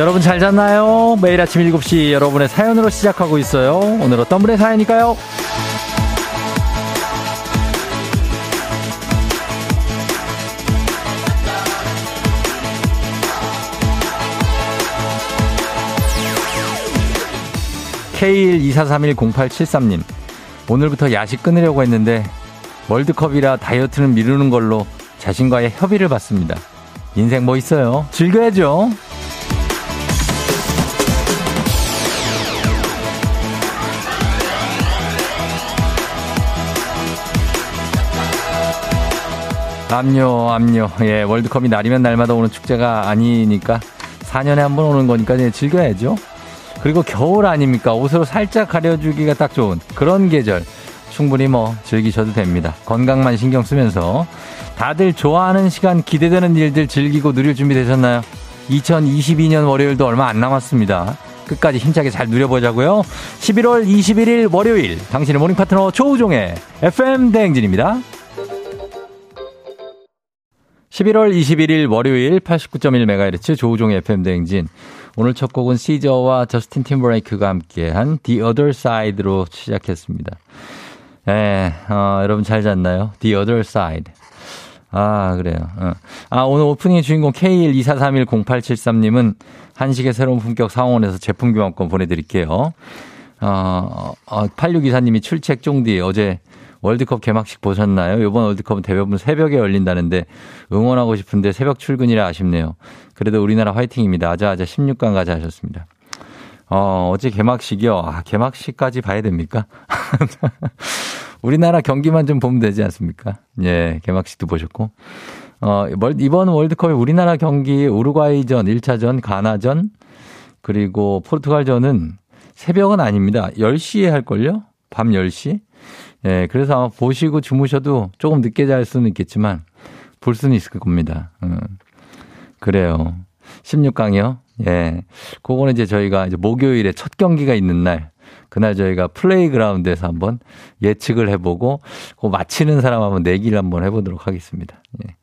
여러분 잘 잤나요? 매일 아침 7시 여러분의 사연으로 시작하고 있어요. 오늘 어떤 분의 사연일까요? K124310873님. 오늘부터 야식 끊으려고 했는데 월드컵이라 다이어트는 미루는 걸로 자신과의 협의를 받습니다. 인생 뭐 있어요? 즐겨야죠. 압류, 압류. 예, 월드컵이 날이면 날마다 오는 축제가 아니니까 4년에 한 번 오는 거니까 예, 즐겨야죠. 그리고 겨울 아닙니까? 옷으로 살짝 가려주기가 딱 좋은 그런 계절. 충분히 뭐 즐기셔도 됩니다. 건강만 신경 쓰면서 다들 좋아하는 시간 기대되는 일들 즐기고 누릴 준비 되셨나요? 2022년 월요일도 얼마 안 남았습니다. 끝까지 힘차게 잘 누려보자고요. 11월 21일 월요일 당신의 morning 파트너 조우종의 FM 대행진입니다. 11월 21일 월요일 89.1MHz 조우종의 FM 대행진. 오늘 첫 곡은 SZA와 저스틴 팀버레이크가 함께한 The Other Side로 시작했습니다. 예, 어, 여러분 잘 잤나요? The Other Side. 아, 그래요. 어. 아, 오늘 오프닝의 주인공 K124310873님은 한식의 새로운 품격 상원에서 제품 교환권 보내드릴게요. 어, 어, 8624님이 출첵 쫑디 어제 월드컵 개막식 보셨나요? 이번 월드컵은 대부분 새벽에 열린다는데 응원하고 싶은데 새벽 출근이라 아쉽네요. 그래도 우리나라 화이팅입니다. 아자아자 16강 가자 하셨습니다. 어, 어제 개막식이요. 아, 개막식까지 봐야 됩니까? 우리나라 경기만 좀 보면 되지 않습니까? 예, 개막식도 보셨고. 어, 이번 월드컵에 우리나라 경기 우루과이전, 1차전, 가나전, 그리고 포르투갈전은 새벽은 아닙니다. 10시에 할걸요? 밤 10시? 예, 그래서 아마 보시고 주무셔도 조금 늦게 잘 수는 있겠지만, 볼 수는 있을 겁니다. 음, 그래요. 16강이요? 예. 그거는 이제 저희가 이제 목요일에 첫 경기가 있는 날, 그날 저희가 플레이그라운드에서 한번 예측을 해보고, 그 맞히는 사람 한번 내기를 한번 해보도록 하겠습니다. 예.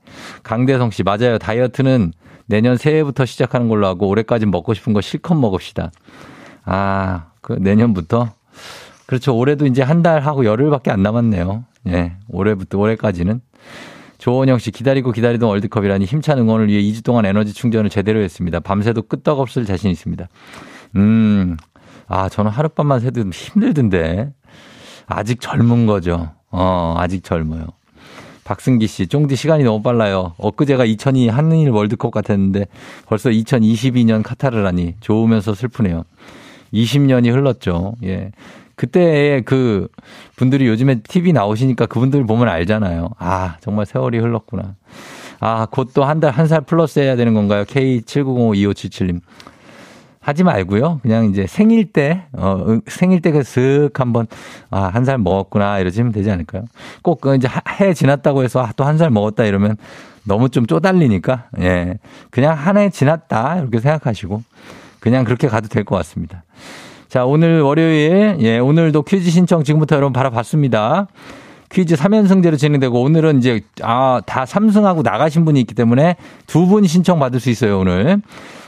강대성 씨, 맞아요. 다이어트는 내년 새해부터 시작하는 걸로 하고, 올해까지 먹고 싶은 거 실컷 먹읍시다. 아, 그 내년부터? 그렇죠. 올해도 이제 한 달 하고 열흘밖에 안 남았네요. 예. 올해부터 올해까지는. 조원영 씨 기다리고 기다리던 월드컵이라니 힘찬 응원을 위해 2주 동안 에너지 충전을 제대로 했습니다. 밤새도 끄떡없을 자신 있습니다. 음. 아, 저는 하룻밤만 새도 힘들던데. 아직 젊은 거죠. 어, 아직 젊어요. 박승기 씨, 쫑디 시간이 너무 빨라요. 엊그제가 2002 한일 월드컵 같았는데 벌써 2022년 카타르라니 좋으면서 슬프네요. 20년이 흘렀죠. 예. 그때 그 분들이 요즘에 TV 나오시니까 그분들 보면 알잖아요. 아, 정말 세월이 흘렀구나. 아, 곧 또 한 달, 한 살 플러스 해야 되는 건가요? K70052577님. 하지 말고요. 그냥 이제 생일 때, 어, 생일 때그슥 한번, 아, 한 살 먹었구나. 이러시면 되지 않을까요? 꼭 그 이제 해 지났다고 해서 아, 또 한 살 먹었다 이러면 너무 좀 쪼달리니까, 예. 그냥 한 해 지났다. 이렇게 생각하시고, 그냥 그렇게 가도 될 것 같습니다. 자, 오늘 월요일, 예, 오늘도 퀴즈 신청 지금부터 여러분 바라봤습니다. 퀴즈 3연승제로 진행되고 오늘은 이제 아, 다 3승하고 나가신 분이 있기 때문에 두 분 신청 받을 수 있어요, 오늘.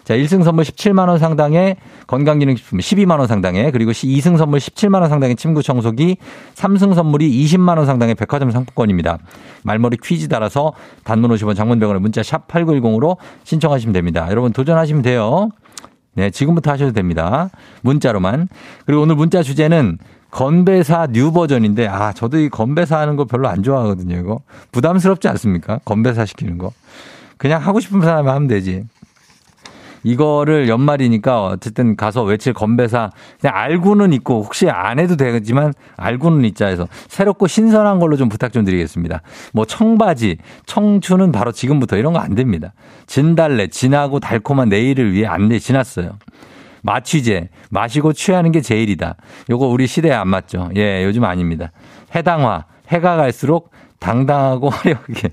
자, 1승 선물 17만 원 상당의 건강기능식품 12만 원 상당의 그리고 2승 선물 17만 원 상당의 침구 청소기, 3승 선물이 20만 원 상당의 백화점 상품권입니다. 말머리 퀴즈 따라서 단문 50원 장문병원에 문자 샵 8910으로 신청하시면 됩니다. 여러분 도전하시면 돼요. 네, 지금부터 하셔도 됩니다. 문자로만. 그리고 오늘 문자 주제는 건배사 new 버전인데, 아, 저도 이 건배사 하는 거 별로 안 좋아하거든요, 이거. 부담스럽지 않습니까? 건배사 시키는 거. 그냥 하고 싶은 사람이 하면 되지. 이거를 연말이니까 어쨌든 가서 외칠 건배사 그냥 알고는 있고 혹시 안 해도 되지만 알고는 있자 해서 새롭고 신선한 걸로 좀 부탁 좀 드리겠습니다. 뭐 청바지, 청춘은 바로 지금부터 이런 거 안 됩니다. 진달래, 진하고 달콤한 내일을 위해 안 돼, 지났어요. 마취제, 마시고 취하는 게 제일이다. 요거 우리 시대에 안 맞죠? 예, 요즘 아닙니다. 해당화, 해가 갈수록 당당하고 화려하게.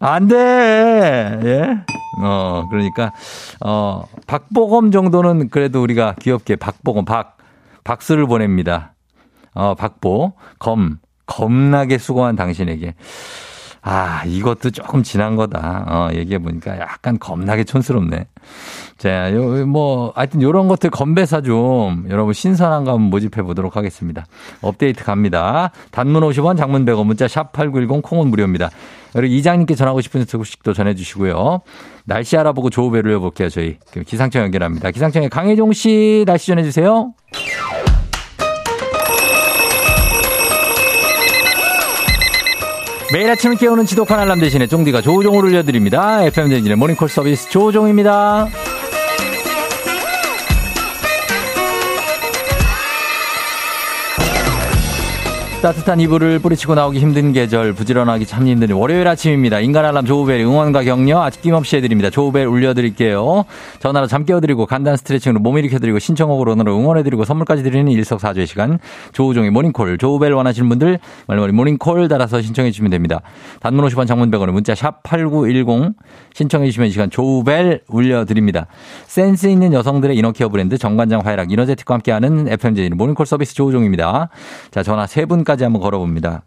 안 돼! 예? 어, 그러니까, 어, 박보검 정도는 그래도 우리가 귀엽게 박보검, 박, 박수를 보냅니다. 어, 박보, 검, 겁나게 수고한 당신에게. 아, 이것도 조금 지난 거다. 어, 얘기해 보니까 약간 겁나게 촌스럽네. 자, 요, 뭐, 하여튼 요런 것들 건배사 좀 여러분 신선한 거 한번 모집해 보도록 하겠습니다. 업데이트 갑니다. 단문 50원, 장문 100원, 문자 샵 8910, 콩은 무료입니다. 그리고 이장님께 전하고 싶은 소식도 전해 주시고요. 날씨 알아보고 조우 배를 올려볼게요, 저희. 기상청 연결합니다. 기상청에 강혜종 씨 날씨 전해주세요. 매일 아침을 깨우는 지독한 알람 대신에 쫑디가 조우종을 울려드립니다. FM전진의 모닝콜 서비스 조우종입니다. 따뜻한 이불을 뿌리치고 나오기 힘든 계절, 부지런하기 참 힘든 월요일 아침입니다. 인간 알람 조우벨 응원과 격려 아직 김없이 해드립니다. 조우벨 울려드릴게요. 전화로 잠 깨워드리고 간단 스트레칭으로 몸 일으켜드리고 신청곡으로 오늘로 응원해드리고 선물까지 드리는 일석사조의 시간 조우종의 모닝콜 조우벨 원하시는 분들 말머리 모닝콜 달아서 신청해 주시면 됩니다. 단문 50원 장문 100원에 문자 샵 8910 신청해 주시면 이 시간 조우벨 울려드립니다. 센스 있는 여성들의 inner care 브랜드 정관장 화애락 이너제틱과 함께하는 FMJ 모닝콜 서비스 조우종입니다. 자 전화 세분 까지 한번 걸어봅니다.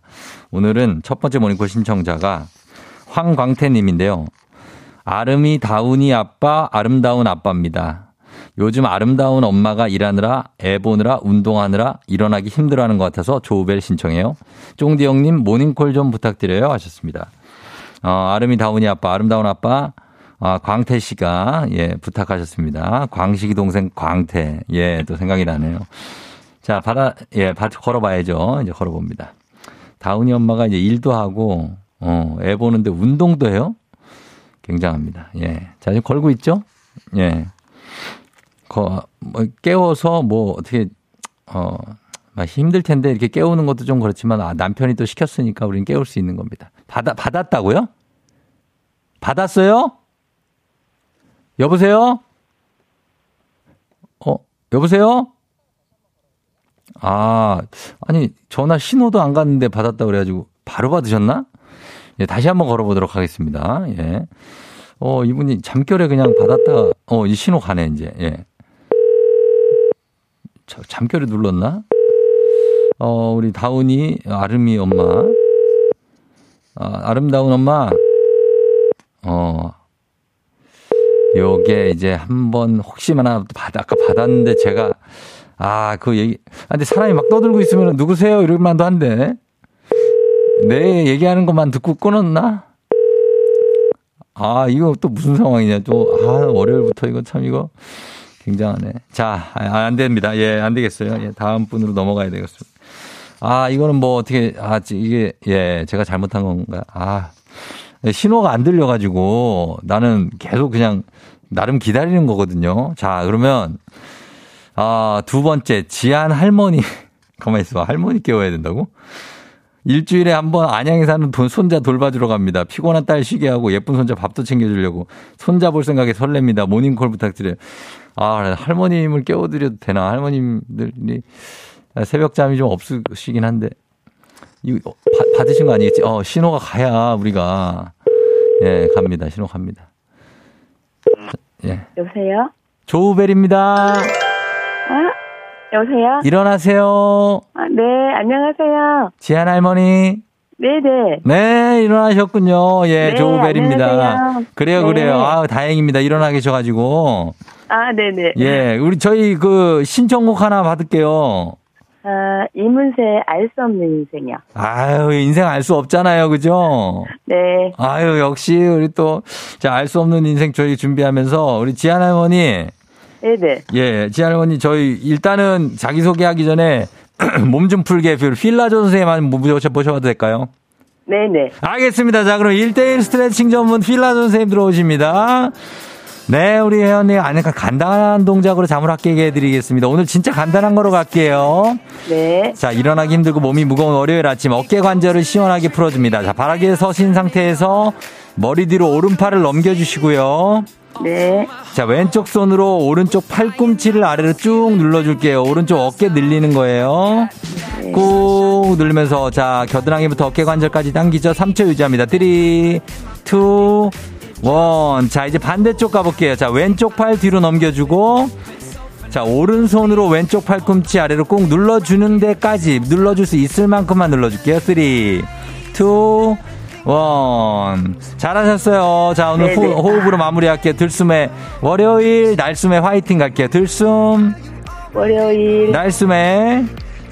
오늘은 첫 번째 모닝콜 신청자가 황광태님인데요. 아름이 다운이 아빠, 아름다운 아빠입니다. 요즘 아름다운 엄마가 일하느라, 애 보느라, 운동하느라 일어나기 힘들어하는 것 같아서 조우벨 신청해요. 쫑디 형님 모닝콜 좀 부탁드려요 하셨습니다. 어, 아름이 다운이 아빠, 아름다운 아빠, 아, 광태 씨가, 예, 부탁하셨습니다. 광식이 동생 광태. 예, 또 생각이 나네요. 자, 받아, 예, 받, 걸어봐야죠. 이제 걸어봅니다. 다운이 엄마가 이제 일도 하고, 어, 애 보는데 운동도 해요? 굉장합니다. 예. 자, 지금 걸고 있죠? 예. 거, 뭐, 깨워서 뭐, 어떻게, 어, 힘들 텐데 이렇게 깨우는 것도 좀 그렇지만, 아, 남편이 또 시켰으니까 우리는 깨울 수 있는 겁니다. 받아, 받았다고요? 받았어요? 여보세요? 어, 여보세요? 아, 아니, 전화 신호도 안 갔는데 받았다 그래가지고 바로 받으셨나? 예, 다시 한번 걸어보도록 하겠습니다. 예. 어, 이분이 잠결에 그냥 받았다, 어, 이 신호 가네, 이제, 예. 잠결에 눌렀나? 어, 우리 다운이, 아름이 엄마. 아, 아름다운 엄마. 어, 요게 이제 한번 혹시나 받, 아까 받았는데 제가 아, 그 얘기. 아, 근데 사람이 막 떠들고 있으면 누구세요? 이럴 만도 한데. 내 얘기하는 것만 듣고 끊었나? 아, 이거 또 무슨 상황이냐. 또, 아, 월요일부터 이거 참 이거 굉장하네. 자, 아, 안 됩니다. 예, 안 되겠어요. 예, 다음 분으로 넘어가야 되겠습니다. 아, 이거는 뭐 어떻게, 아, 이게, 예, 제가 잘못한 건가. 아, 신호가 안 들려가지고 나는 계속 그냥 나름 기다리는 거거든요. 자, 그러면 아, 두 번째, 지한 할머니. 가만히 있어. 할머니 깨워야 된다고? 일주일에 한 번 안양에 사는 돈, 손자 돌봐주러 갑니다. 피곤한 딸 쉬게 하고 예쁜 손자 밥도 챙겨주려고. 손자 볼 생각에 설렙니다. 모닝콜 부탁드려요. 아, 할머님을 깨워드려도 되나? 할머님들이 새벽 잠이 좀 없으시긴 한데. 이거 바, 받으신 거 아니겠지? 어, 신호가 가야 우리가. 예, 갑니다. 신호 갑니다. 예. 여보세요? 조우벨입니다. 아, 여보세요? 일어나세요. 아, 네, 안녕하세요. 지한 할머니. 네네. 네, 일어나셨군요. 예, 네, 조우벨입니다. 안녕하세요. 그래요, 네. 그래요. 아 다행입니다. 일어나 계셔가지고. 아, 네네. 예, 우리 저희 그 신청곡 하나 받을게요. 아, 이문세 알 수 없는 인생이요. 아유, 인생 알 수 없잖아요. 그죠? 네. 아유, 역시 우리 또, 자, 알 수 없는 인생 저희 준비하면서 우리 지한 할머니. 네네. 예, 지할머니 저희 일단은 자기 소개하기 전에 몸 좀 풀게 필라조 선생님 한번 모셔, 모셔봐도 될까요? 네네. 알겠습니다. 자, 그럼 1대1 스트레칭 전문 필라조 선생님 들어오십니다. 네, 우리 혜연님, 아니, 간단한 동작으로 잠을 확 깨게 해드리겠습니다. 오늘 진짜 간단한 거로 갈게요. 네. 자, 일어나기 힘들고 몸이 무거운 월요일 아침 어깨 관절을 시원하게 풀어줍니다. 자, 바닥에 서신 상태에서 머리 뒤로 오른팔을 넘겨주시고요. 네. 자, 왼쪽 손으로 오른쪽 팔꿈치를 아래로 쭉 눌러줄게요. 오른쪽 어깨 늘리는 거예요. 네. 꾹 누르면서, 자, 겨드랑이부터 어깨 관절까지 당기죠. 3초 유지합니다. 3, 2, 1. 자, 이제 반대쪽 가볼게요. 자, 왼쪽 팔 뒤로 넘겨주고, 자, 오른손으로 왼쪽 팔꿈치 아래로 꾹 눌러주는 데까지 눌러줄 수 있을 만큼만 눌러줄게요. 3, 2, 원. 잘하셨어요. 자, 오늘 호, 네네. 호흡으로 마무리할게요. 들숨의 월요일, 날숨의 화이팅 갈게요. 들숨, 월요일 날숨의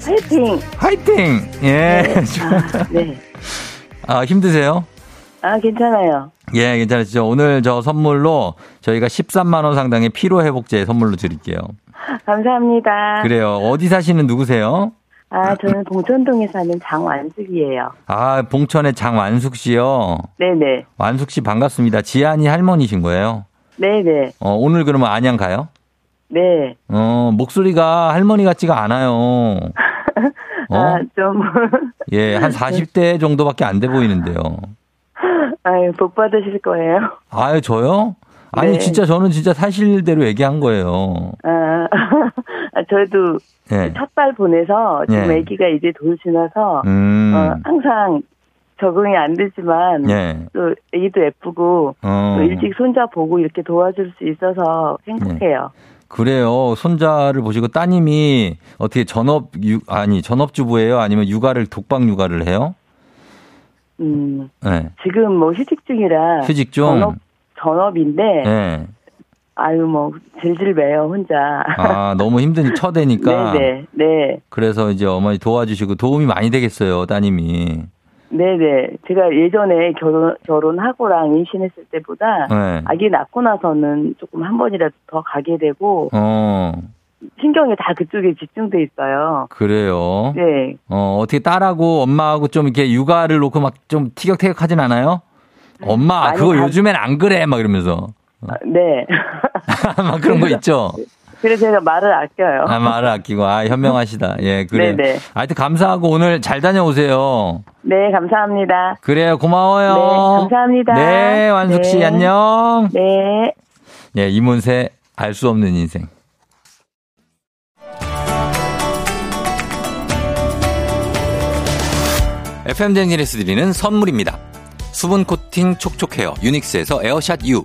화이팅. 화이팅! 예. 아, 네. 아, 힘드세요? 아, 괜찮아요. 예, 괜찮으시죠? 오늘 저 선물로 저희가 13만원 상당의 피로회복제 선물로 드릴게요. 감사합니다. 그래요. 어디 사시는 누구세요? 아, 저는 봉천동에 사는 장완숙이에요. 아, 봉천의 장완숙 씨요. 네네. 완숙 씨 반갑습니다. 지안이 할머니신 거예요. 네네. 어, 오늘 그러면 안양 가요? 네. 어, 목소리가 할머니 같지가 않아요. 어? 아, 좀, 예, 한 40대 정도밖에 안 돼 보이는데요. 아유, 복 받으실 거예요. 아유, 저요? 아니, 네. 진짜 저는 진짜 사실대로 얘기한 거예요. 아, 아, 저도 예. 첫발 보내서 지금 예. 아기가 이제 돌 지나서, 음. 어, 항상 적응이 안 되지만, 예. 또 아기도 예쁘고, 어. 또 일찍 손자 보고 이렇게 도와줄 수 있어서 행복해요. 그래요. 손자를 보시고 따님이 어떻게 전업 유, 아니 전업주부예요? 아니면 육아를 독박 육아를 해요? 음, 네. 지금 뭐 휴직 중이라. 휴직 중. 전업, 전업인데, 네. 아유, 뭐, 질질 매요, 혼자. 아 너무 힘든 처대니까. 네네, 네. 그래서 이제 어머니 도와주시고 도움이 많이 되겠어요, 따님이. 네네. 제가 예전에 결혼, 결혼하고랑 임신했을 때보다 네. 아기 낳고 나서는 조금 한 번이라도 더 가게 되고 어 신경이 다 그쪽에 집중돼 있어요. 그래요. 네. 어 어떻게 딸하고 엄마하고 좀 이렇게 육아를 놓고 막 좀 티격태격하진 않아요? 엄마 그거 가- 요즘엔 안 그래 막 이러면서 아, 네. 막 그런 거 있죠. 그래서 제가 말을 아껴요. 아, 말을 아끼고, 아, 현명하시다. 예, 그래요. 네네. 하여튼 감사하고 오늘 잘 다녀오세요. 네, 감사합니다. 그래요, 고마워요. 네, 감사합니다. 네, 완숙 씨, 네. 안녕. 네. 예, 이문세, 알 수 없는 인생. FM 댕진에서 드리는 선물입니다. 수분 코팅 촉촉 헤어 유닉스에서 에어샷 U,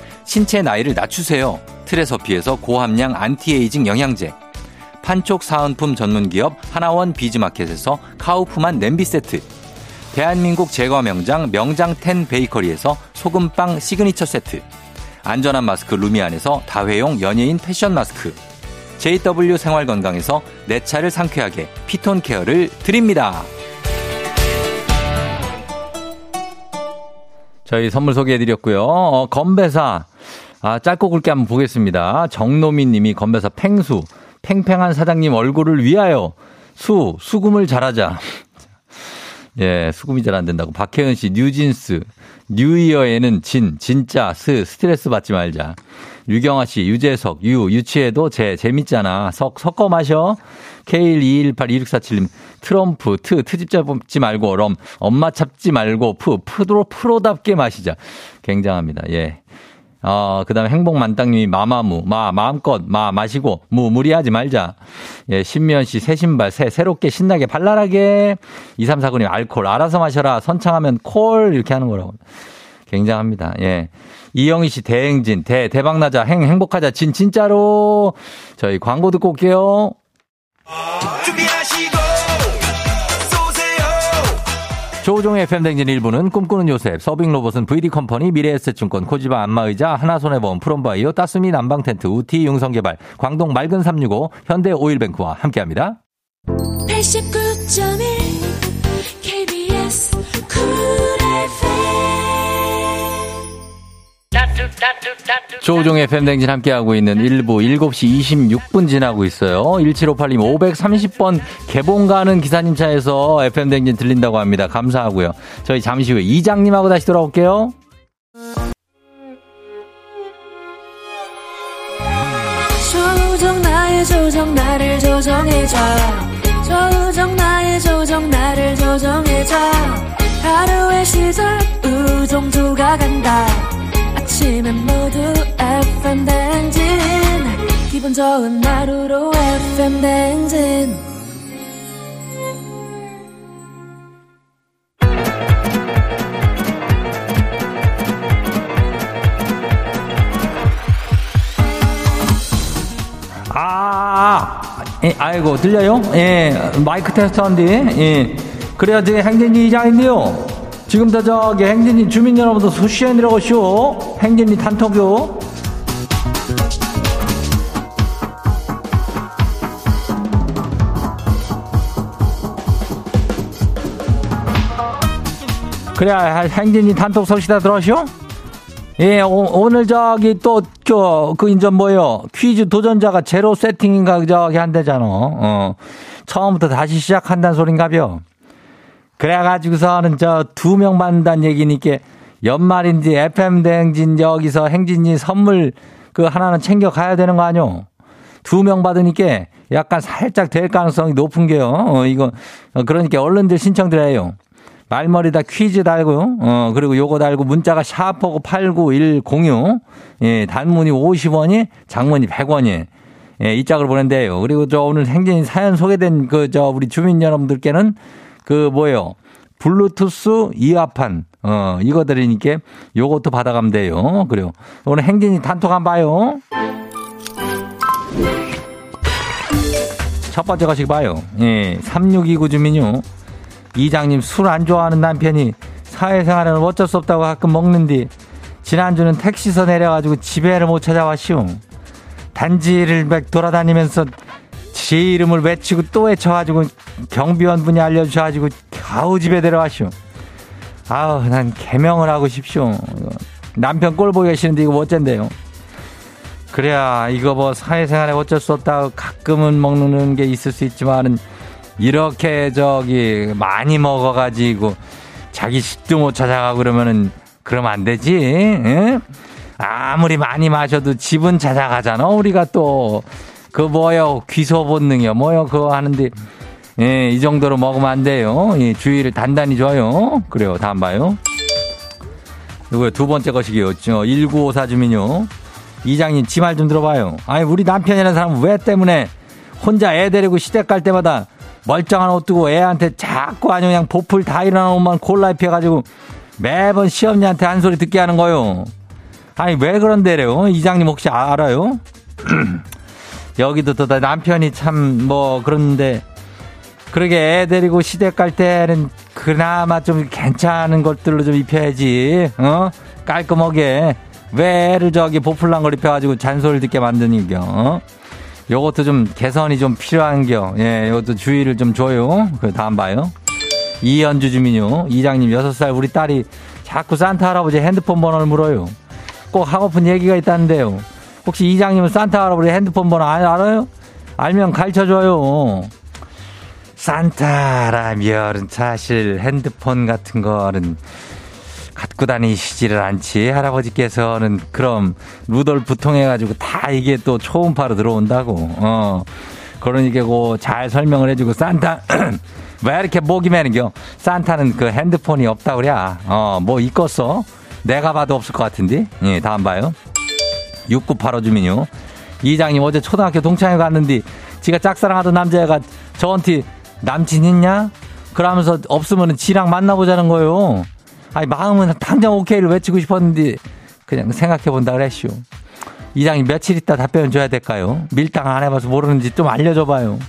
신체 나이를 낮추세요. 트레서피에서 고함량 안티에이징 영양제, 판촉 사은품 전문기업 하나원 비즈마켓에서 카우프만 냄비 세트, 대한민국 제과 명장 명장텐 베이커리에서 소금빵 시그니처 세트, 안전한 마스크 루미안에서 다회용 연예인 패션 마스크, JW 생활건강에서 내 차를 상쾌하게 피톤 케어를 드립니다. 저희 선물 소개해드렸고요. 어, 건배사. 아, 짧고 굵게 한번 보겠습니다. 정노미 님이 건배사 펭수. 팽팽한 사장님 얼굴을 위하여. 수, 수금을 잘하자. 예, 수금이 잘 안 된다고. 박혜은 씨, 뉴진스. 뉴이어에는 진, 진짜, 스, 스트레스 받지 말자. 유경아 씨, 유재석, 유, 유치해도 재, 재밌잖아. 석, 섞어 마셔. K121826477님, 트럼프, 트, 트집 잡지 말고, 럼, 엄마 잡지 말고, 프, 프로, 프로답게 마시자. 굉장합니다. 예. 어, 그 다음에 행복만땅님이 마마무, 마, 마음껏, 마, 마시고, 무, 무리하지 말자. 예, 신미연 씨, 새 신발, 새, 새롭게, 신나게, 발랄하게. 2349님, 알콜, 알아서 마셔라. 선창하면 콜, 이렇게 하는 거라고. 굉장합니다. 예. 이영희 씨 대행진, 대, 대박나자, 행, 행복하자, 진, 진짜로. 저희 광고 듣고 올게요. 준비하시고, 조종의 FM댕진 일부는 꿈꾸는 요셉, 서빙로봇은 VD컴퍼니, 미래에셋증권, 코지바 안마의자, 하나손해보험, 프롬바이오, 따스미 난방텐트, 우티 융성개발, 광동 맑은 365, 현대 오일뱅크와 함께합니다. 89.1 조종의 팬댕진 함께하고 있는 1부 7시 26분 지나고 있어요. 1758님 530번 개봉 가는 기사님 차에서 FM댕진 들린다고 합니다. 감사하고요. 저희 잠시 후에 이장님하고 다시 돌아올게요. 조정 나의 조정 나를 조정해줘 조정 나의 조정 나를 조정해줘 하루의 시절 우정조가 간다 아침엔 모두 FM 댕진 기분 좋은 하루로 FM 댕진 아, 예, 아이고 들려요? 예, 마이크 테스트 한디. 예, 그래야지 행진이 이장인데요. 지금부터 저기 행진이 주민 여러분도 소시해 내려오시오. 행진이 단톡요. 그래 행진이 단톡 소시다 들어오시오. 예, 오, 늘 저기 또, 저, 그, 인전 뭐요? 퀴즈 도전자가 제로 세팅인가 저기 한대잖아. 어. 처음부터 다시 시작한다는 소린가벼. 그래가지고서는 저 두명 받는다는 얘기니까 연말인지 FM 대행진 여기서 행진이 선물 그 하나는 챙겨 가야 되는 거 아니요? 두명 받으니까 약간 살짝 될 가능성이 높은 게요. 어, 이거, 어, 그러니까 얼른들 신청드려요. 말머리다 퀴즈 달고요. 어, 그리고 요거 달고 문자가 샤프고 89106. 예, 단문이 50원이, 장문이 100원이. 예, 이 짝을 보낸대요. 그리고 저 오늘 행진이 사연 소개된 그 저 우리 주민 여러분들께는 그 뭐예요? 블루투스 이어판 어 이거 드리니까 요것도 받아가면 돼요. 그래요. 오늘 행진이 단톡 한 봐요. 첫 번째 거씩 봐요. 예, 3629 주민요. 이장님 술 안 좋아하는 남편이 사회생활은 어쩔 수 없다고 가끔 먹는디 지난주는 택시서 내려가지고 집에를 못 찾아왔시오. 단지를 막 돌아다니면서 제 이름을 외치고 또 외쳐가지고 경비원분이 알려주셔가지고 겨우 집에 데려왔쇼. 아우, 난 개명을 하고 싶쇼. 남편 꼴 보기 싫은데 이거 어쩐데요. 그래야 이거 뭐 사회생활에 어쩔 수 없다 가끔은 먹는 게 있을 수 있지만은 이렇게 저기 많이 먹어가지고 자기 집도 못 찾아가고 그러면은 그러면 안 되지. 에? 아무리 많이 마셔도 집은 찾아가잖아. 우리가 또 그 뭐요 귀소 본능이요 뭐요 그거 하는데 예, 이 정도로 먹으면 안 돼요. 예, 주의를 단단히 줘요. 그래요. 다음 봐요. 이거 두 번째 것이겠죠. 1954 주민요. 이장님, 지 말 좀 들어봐요. 아니, 우리 남편이라는 사람은 왜 때문에 혼자 애 데리고 시댁 갈 때마다 멀쩡한 옷 두고 애한테 자꾸 아주 그냥 보풀 다 일어나는 옷만 골라 입혀가지고 매번 시험니한테 한 소리 듣게 하는 거요. 아니, 왜 그런데래요? 이장님 혹시 알아요? 여기도 또 남편이 참 뭐 그런데 그러게 애 데리고 시댁 갈 때는 그나마 좀 괜찮은 것들로 좀 입혀야지. 어? 깔끔하게. 왜 애를 저기 보풀난 걸 입혀가지고 잔소리를 듣게 만드니겨. 어? 요것도 좀 개선이 좀 필요한겨. 예, 요것도 주의를 좀 줘요. 그 다음 봐요. 이현주 주민요. 이장님 6살 우리 딸이 자꾸 산타 할아버지 핸드폰 번호를 물어요. 꼭 하고픈 얘기가 있다는데요. 혹시 이장님은 산타 할아버지 핸드폰 번호 알아요? 알면 가르쳐줘요. 산타라면 사실 핸드폰 같은 거는 갖고 다니시지를 않지. 할아버지께서는 그럼 루돌프 통해가지고 다 이게 또 초음파로 들어온다고. 어. 그러니까 잘 설명을 해주고 산타 왜 이렇게 목이 매는겨? 산타는 그 핸드폰이 없다 그래. 어, 뭐 있겠어? 내가 봐도 없을 것 같은데. 예, 다음 봐요. 6985 주민요. 이장님 어제 초등학교 동창회 갔는데 지가 짝사랑하던 남자애가 저한테 남친 있냐? 그러면서 없으면 지랑 만나보자는 거예요. 아니, 마음은 당장 오케이를 외치고 싶었는데, 그냥 생각해 본다 그랬슈. 이장이 며칠 있다 답변 줘야 될까요? 밀당 안 해봐서 모르는지 좀 알려줘 봐요.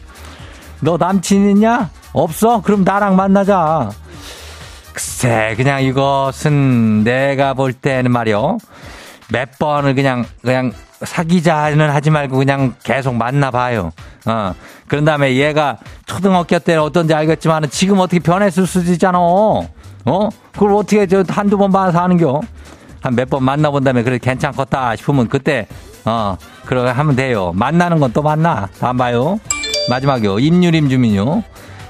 너 남친 있냐? 없어? 그럼 나랑 만나자. 글쎄, 그냥 이것은 내가 볼 때는 말이요. 몇 번을 그냥, 그냥 사귀자는 하지 말고 그냥 계속 만나봐요. 어. 그런 다음에 얘가 초등학교 때는 어떤지 알겠지만 지금 어떻게 변했을 수도 있잖아. 어? 그걸 어떻게 저 한두 번 봐서 하는겨? 한 몇 번 만나본 다음에 그래 괜찮겠다 싶으면 그때, 어, 그러게 하면 돼요. 만나는 건 또 만나. 다음 봐요. 마지막이요. 임유림 주민요.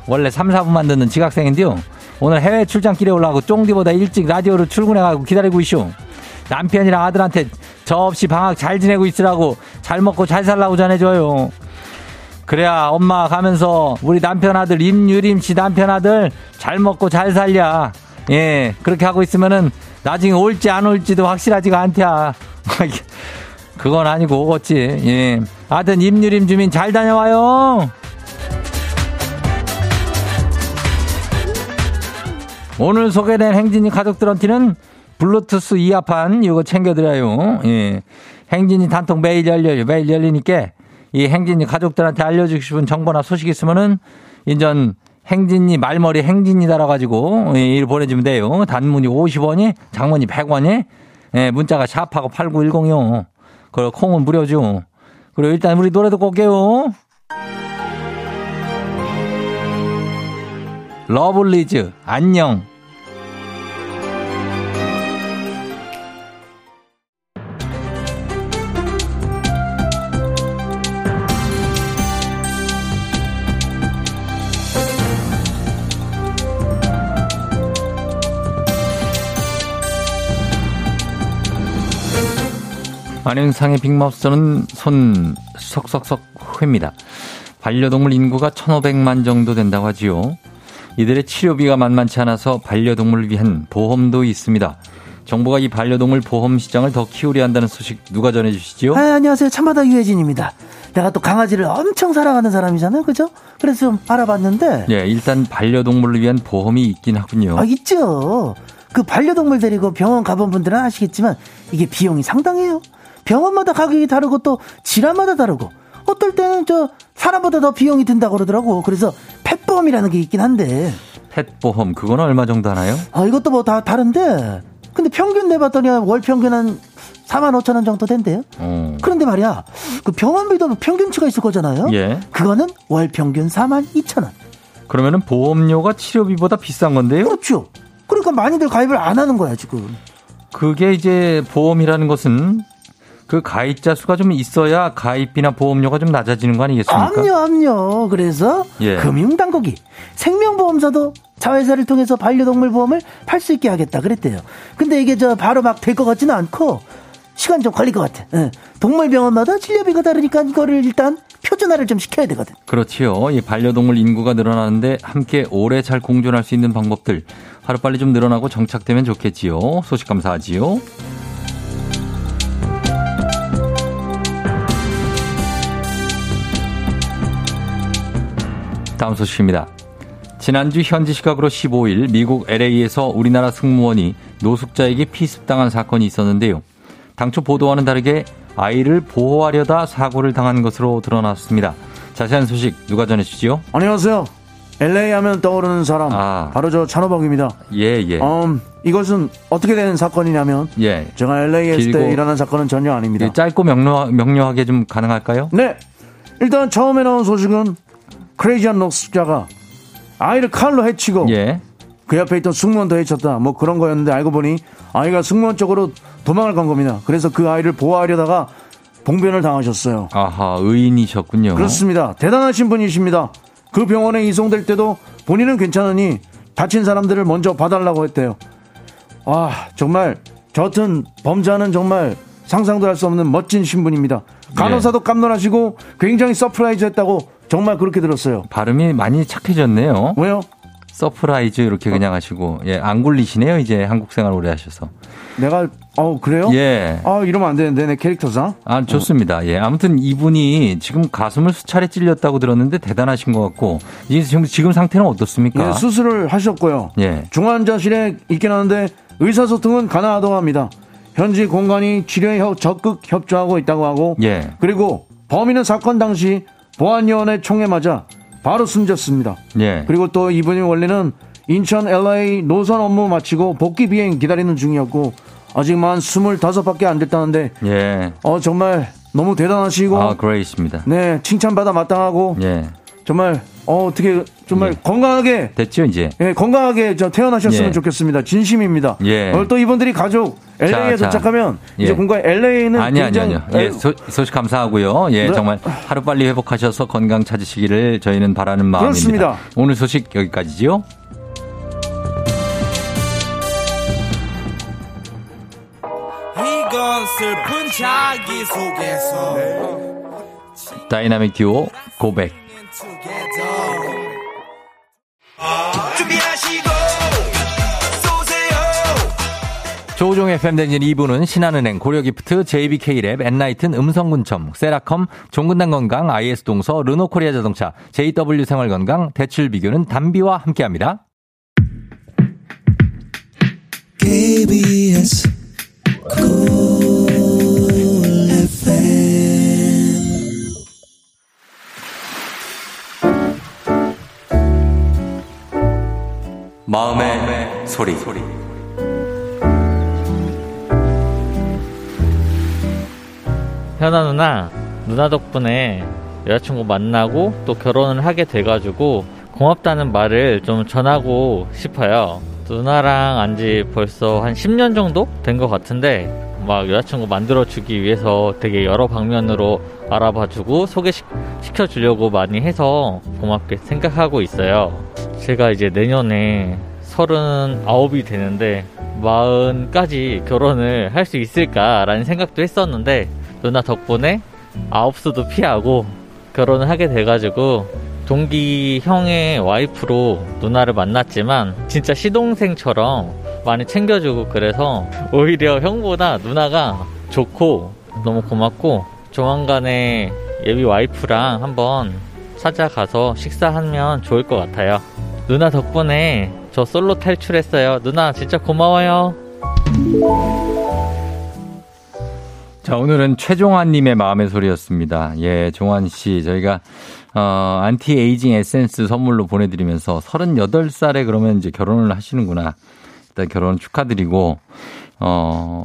원래 3, 4분만 듣는 지각생인데요. 오늘 해외 출장길에 올라가고 쫑디보다 일찍 라디오를 출근해가고 기다리고 있쇼. 남편이랑 아들한테 저 없이 방학 잘 지내고 있으라고 잘 먹고 잘 살라고 전해줘요. 그래야 엄마 가면서 우리 남편 아들 임유림 씨 남편 아들 잘 먹고 잘 살랴. 예, 그렇게 하고 있으면은 나중에 올지 안 올지도 확실하지가 않대야. 그건 아니고 오겠지. 예. 아들 임유림 주민 잘 다녀와요. 오늘 소개된 행진이 가족들한테는 블루투스 이어판 이거 챙겨드려요. 예. 행진이 단톡 매일 열려요. 매일 열리니까 이 행진이 가족들한테 알려주고 싶은 정보나 소식 있으면은 인전 행진이 말머리 행진이 달아가지고 예, 일 보내주면 돼요. 단문이 50원이, 장문이 100원이, 예, 문자가 샵하고 8910이요. 그리고 콩은 무료죠. 그리고 일단 우리 노래 듣고 올게요. 러블리즈 안녕. 안윤상의 빅마우스는 손 석석석 회입니다. 반려동물 인구가 1,500만 정도 된다고 하지요. 이들의 치료비가 만만치 않아서 반려동물을 위한 보험도 있습니다. 정부가 이 반려동물 보험 시장을 더 키우려 한다는 소식 누가 전해주시지요? 아, 안녕하세요. 참마다 유혜진입니다. 내가 또 강아지를 엄청 사랑하는 사람이잖아요. 그죠? 그래서 좀 알아봤는데. 예, 일단 반려동물을 위한 보험이 있긴 하군요. 아, 있죠. 그 반려동물 데리고 병원 가본 분들은 아시겠지만 이게 비용이 상당해요. 병원마다 가격이 다르고 또 질환마다 다르고 어떨 때는 저 사람보다 더 비용이 든다고 그러더라고. 그래서 펫보험이라는 게 있긴 한데. 펫보험 그거는 얼마 정도 하나요? 아 이것도 뭐 다 다른데. 근데 평균 내봤더니 월 평균 한 4만 5천 원 정도 된대요. 어. 그런데 말이야, 그 병원비도 평균치가 있을 거잖아요. 예. 그거는 월 평균 4만 2천 원. 그러면은 보험료가 치료비보다 비싼 건데요? 그렇죠. 그러니까 많이들 가입을 안 하는 거야 지금. 그게 이제 보험이라는 것은 그 가입자 수가 좀 있어야 가입비나 보험료가 좀 낮아지는 거 아니겠습니까? 암요, 암요. 그래서 예. 금융당국이 생명보험사도 자회사를 통해서 반려동물 보험을 팔 수 있게 하겠다 그랬대요. 근데 이게 저 바로 막 될 것 같지는 않고 시간 좀 걸릴 것 같아. 예. 동물병원마다 진료비가 다르니까 이거를 일단 표준화를 좀 시켜야 되거든. 그렇지요. 이 반려동물 인구가 늘어나는데 함께 오래 잘 공존할 수 있는 방법들 하루빨리 좀 늘어나고 정착되면 좋겠지요. 소식 감사하지요. 다음 소식입니다. 지난주 현지 시각으로 15일 미국 LA에서 우리나라 승무원이 노숙자에게 피습당한 사건이 있었는데요. 당초 보도와는 다르게 아이를 보호하려다 사고를 당한 것으로 드러났습니다. 자세한 소식 누가 전해주지요? 안녕하세요. LA 하면 떠오르는 사람 아. 바로 저 찬호박입니다. 예 예. 음, 이것은 어떻게 된 사건이냐면 예. 제가 LA에 있을 때 일어난 사건은 전혀 아닙니다. 예, 짧고 명료, 명료하게 좀 가능할까요? 네. 일단 처음에 나온 소식은 크레이지한 녹수자가 아이를 칼로 해치고 예. 그 옆에 있던 승무원도 해쳤다. 뭐 그런 거였는데 알고 보니 아이가 승무원 쪽으로 도망을 간 겁니다. 그래서 그 아이를 보호하려다가 봉변을 당하셨어요. 아하, 의인이셨군요. 그렇습니다. 대단하신 분이십니다. 그 병원에 이송될 때도 본인은 괜찮으니 다친 사람들을 먼저 봐달라고 했대요. 아, 정말 저 같은 범자는 정말 상상도 할 수 없는 멋진 신분입니다. 간호사도 예. 깜놀하시고 굉장히 surprise 했다고 정말 그렇게 들었어요. 발음이 많이 착해졌네요. 왜요? surprise 이렇게 그냥 하시고 예, 안 굴리시네요. 이제 한국 생활 오래 하셔서. 내가 어 그래요? 예. 아 이러면 안 되는데 내 캐릭터상. 아 좋습니다. 어. 예. 아무튼 이분이 지금 가슴을 수차례 찔렸다고 들었는데 대단하신 것 같고 지금 지금 상태는 어떻습니까? 예, 수술을 하셨고요. 예. 중환자실에 있긴 하는데 의사소통은 가능하다고 합니다. 현지 공관이 치료에 적극 협조하고 있다고 하고 예. 그리고 범인은 사건 당시 보안요원의 총에 맞아 바로 숨졌습니다. 예. 그리고 또 이분이 원래는 인천 LA 노선 업무 마치고 복귀 비행 기다리는 중이었고 아직만 25밖에 안 됐다는데 예. 어 정말 너무 대단하시고 아, 그레이십니다. 네, 칭찬받아 마땅하고 예. 정말 어 어떻게 정말 예. 건강하게 됐죠 이제. 예, 건강하게 저 태어나셨으면 예. 좋겠습니다. 진심입니다. 예. 오늘 또 이분들이 가족 LA에 자, 도착하면 자. 이제 예. 공과 LA는 아니 아니 아니요. 예, 소, 소식 감사하고요. 예, 네. 정말 하루 빨리 회복하셔서 건강 찾으시기를 저희는 바라는 마음입니다. 그렇습니다. 오늘 소식 여기까지지요. 다이나믹 듀오 고백 조우종의 팬데진 2부는 신한은행, 고려기프트, JBK랩, 엔라이튼, 음성군청, 세라컴, 종근당건강, IS동서, 르노코리아 자동차, JW 생활건강, 대출비교는 담비와 함께합니다. KBS 마음의, 마음의 소리. 소리. 현아 누나, 누나 덕분에 여자친구 만나고 또 결혼을 하게 돼가지고 고맙다는 말을 좀 전하고 싶어요. 누나랑 안 지 벌써 한 10년 정도 된 것 같은데 막 여자친구 만들어주기 위해서 되게 여러 방면으로 알아봐주고 소개시켜 주려고 많이 해서 고맙게 생각하고 있어요. 제가 이제 내년에 서른아홉이 되는데 마흔까지 결혼을 할 수 있을까라는 생각도 했었는데 누나 덕분에 아홉 수도 피하고 결혼을 하게 돼가지고 동기 형의 와이프로 누나를 만났지만 진짜 시동생처럼 많이 챙겨주고 그래서 오히려 형보다 누나가 좋고 너무 고맙고 조만간에 예비 와이프랑 한번 찾아가서 식사하면 좋을 것 같아요. 누나 덕분에 저 솔로 탈출했어요. 누나 진짜 고마워요. 자, 오늘은 최종환님의 마음의 소리였습니다. 예, 종환 씨, 저희가, 어, 안티 에이징 에센스 선물로 보내드리면서 38살에 그러면 이제 결혼을 하시는구나. 일단 결혼 축하드리고, 어,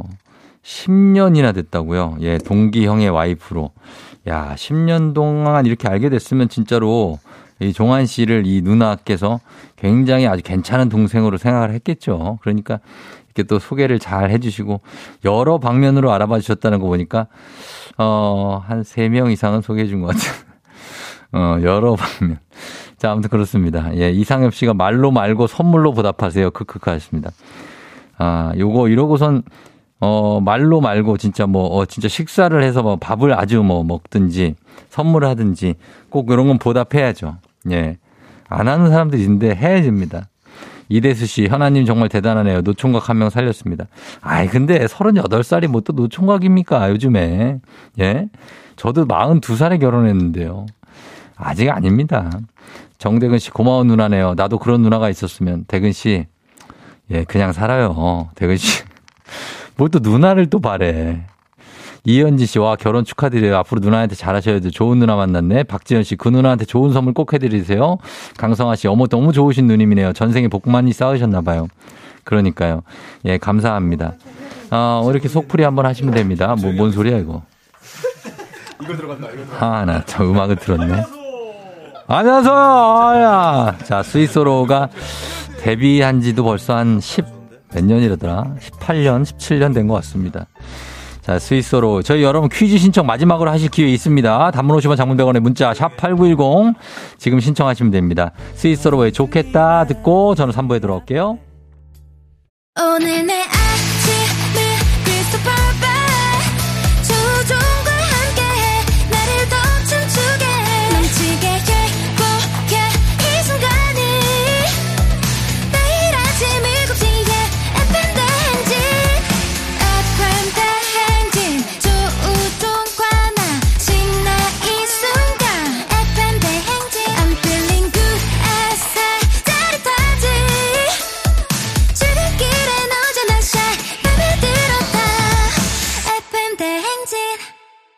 10년이나 됐다고요. 예, 동기 형의 와이프로. 야, 10년 동안 이렇게 알게 됐으면 진짜로 이 종환 씨를 이 누나께서 굉장히 아주 괜찮은 동생으로 생각을 했겠죠. 그러니까 이렇게 또 소개를 잘 해주시고 여러 방면으로 알아봐 주셨다는 거 보니까 어, 한세명 이상은 소개해 준 것 같아요. 어, 여러 방면. 자, 아무튼 그렇습니다. 예, 이상엽 씨가 말로 말고 선물로 보답하세요. 크크크 하셨습니다. 아, 요거 이러고선 어, 말로 말고 진짜 뭐, 어, 진짜 식사를 해서 뭐 밥을 아주 뭐 먹든지 선물을 하든지 꼭 이런 건 보답해야죠. 예. 안 하는 사람들이 있는데 해야 됩니다. 이대수 씨, 현아님 정말 대단하네요. 노총각 한 명 살렸습니다. 아이, 근데 38살이 뭐 또 노총각입니까? 요즘에. 예? 저도 42살에 결혼했는데요. 아직 아닙니다. 정대근 씨, 고마운 누나네요. 나도 그런 누나가 있었으면. 대근 씨, 예, 그냥 살아요. 대근 씨. 뭘 또 누나를 또 바래. 이현지 씨 와 결혼 축하드려요. 앞으로 누나한테 잘하셔야 돼. 좋은 누나 만났네. 박지현 씨, 그 누나한테 좋은 선물 꼭 해드리세요. 강성아 씨, 어머, 너무 좋으신 누님이네요. 전생에 복 많이 쌓으셨나봐요. 그러니까요. 예, 감사합니다. 어, 이렇게 속풀이 한번 하시면 됩니다. 뭐, 뭔 소리야, 이거. 이거 들어간다, 이거 들어간다. 아, 나저 음악을 들었네. 안녕하세요! 아, 야. 자, 스위스로가 데뷔한 지도 벌써 한 10, 몇 년이라더라? 18년, 17년 된 것 같습니다. 자, 스위스로 저희 여러분 퀴즈 신청 마지막으로 하실 기회 있습니다. 단문 50원 장문백원의 문자 샵 8910 지금 신청하시면 됩니다. 스위스로의 좋겠다 듣고 저는 3부에 들어올게요. 오늘 내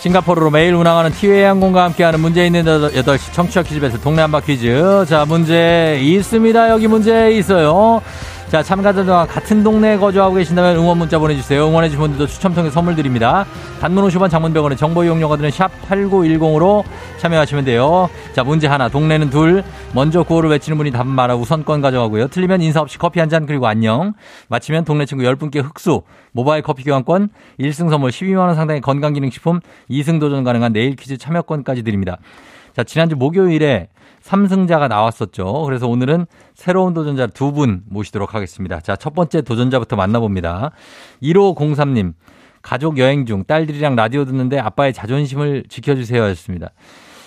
싱가포르로 매일 운항하는 티웨이 항공과 함께하는 문제 있는 8시 청취자 퀴즈 배틀 동네 한바 퀴즈. 자, 문제 있습니다. 여기 문제 있어요. 자, 참가자들과 같은 동네에 거주하고 계신다면 응원 문자 보내주세요. 응원해주신 분들도 추첨 통해 선물 드립니다. 단문 50원 장문병원의 정보 이용료가 드는 샵 8910으로 참여하시면 돼요. 자, 문제 하나. 동네는 둘. 먼저 구호를 외치는 분이 답은 말아 우선권 가져가고요. 틀리면 인사 없이 커피 한 잔 그리고 안녕. 마치면 동네 친구 10분께 흑수, 모바일 커피 교환권, 1승 선물 12만원 상당의 건강기능식품, 2승 도전 가능한 내일 퀴즈 참여권까지 드립니다. 자, 지난주 목요일에 3승자가 나왔었죠. 그래서 오늘은 새로운 도전자 두 분 모시도록 하겠습니다. 자, 첫 번째 도전자부터 만나봅니다. 1503님, 가족 여행 중 딸들이랑 라디오 듣는데 아빠의 자존심을 지켜주세요 하셨습니다.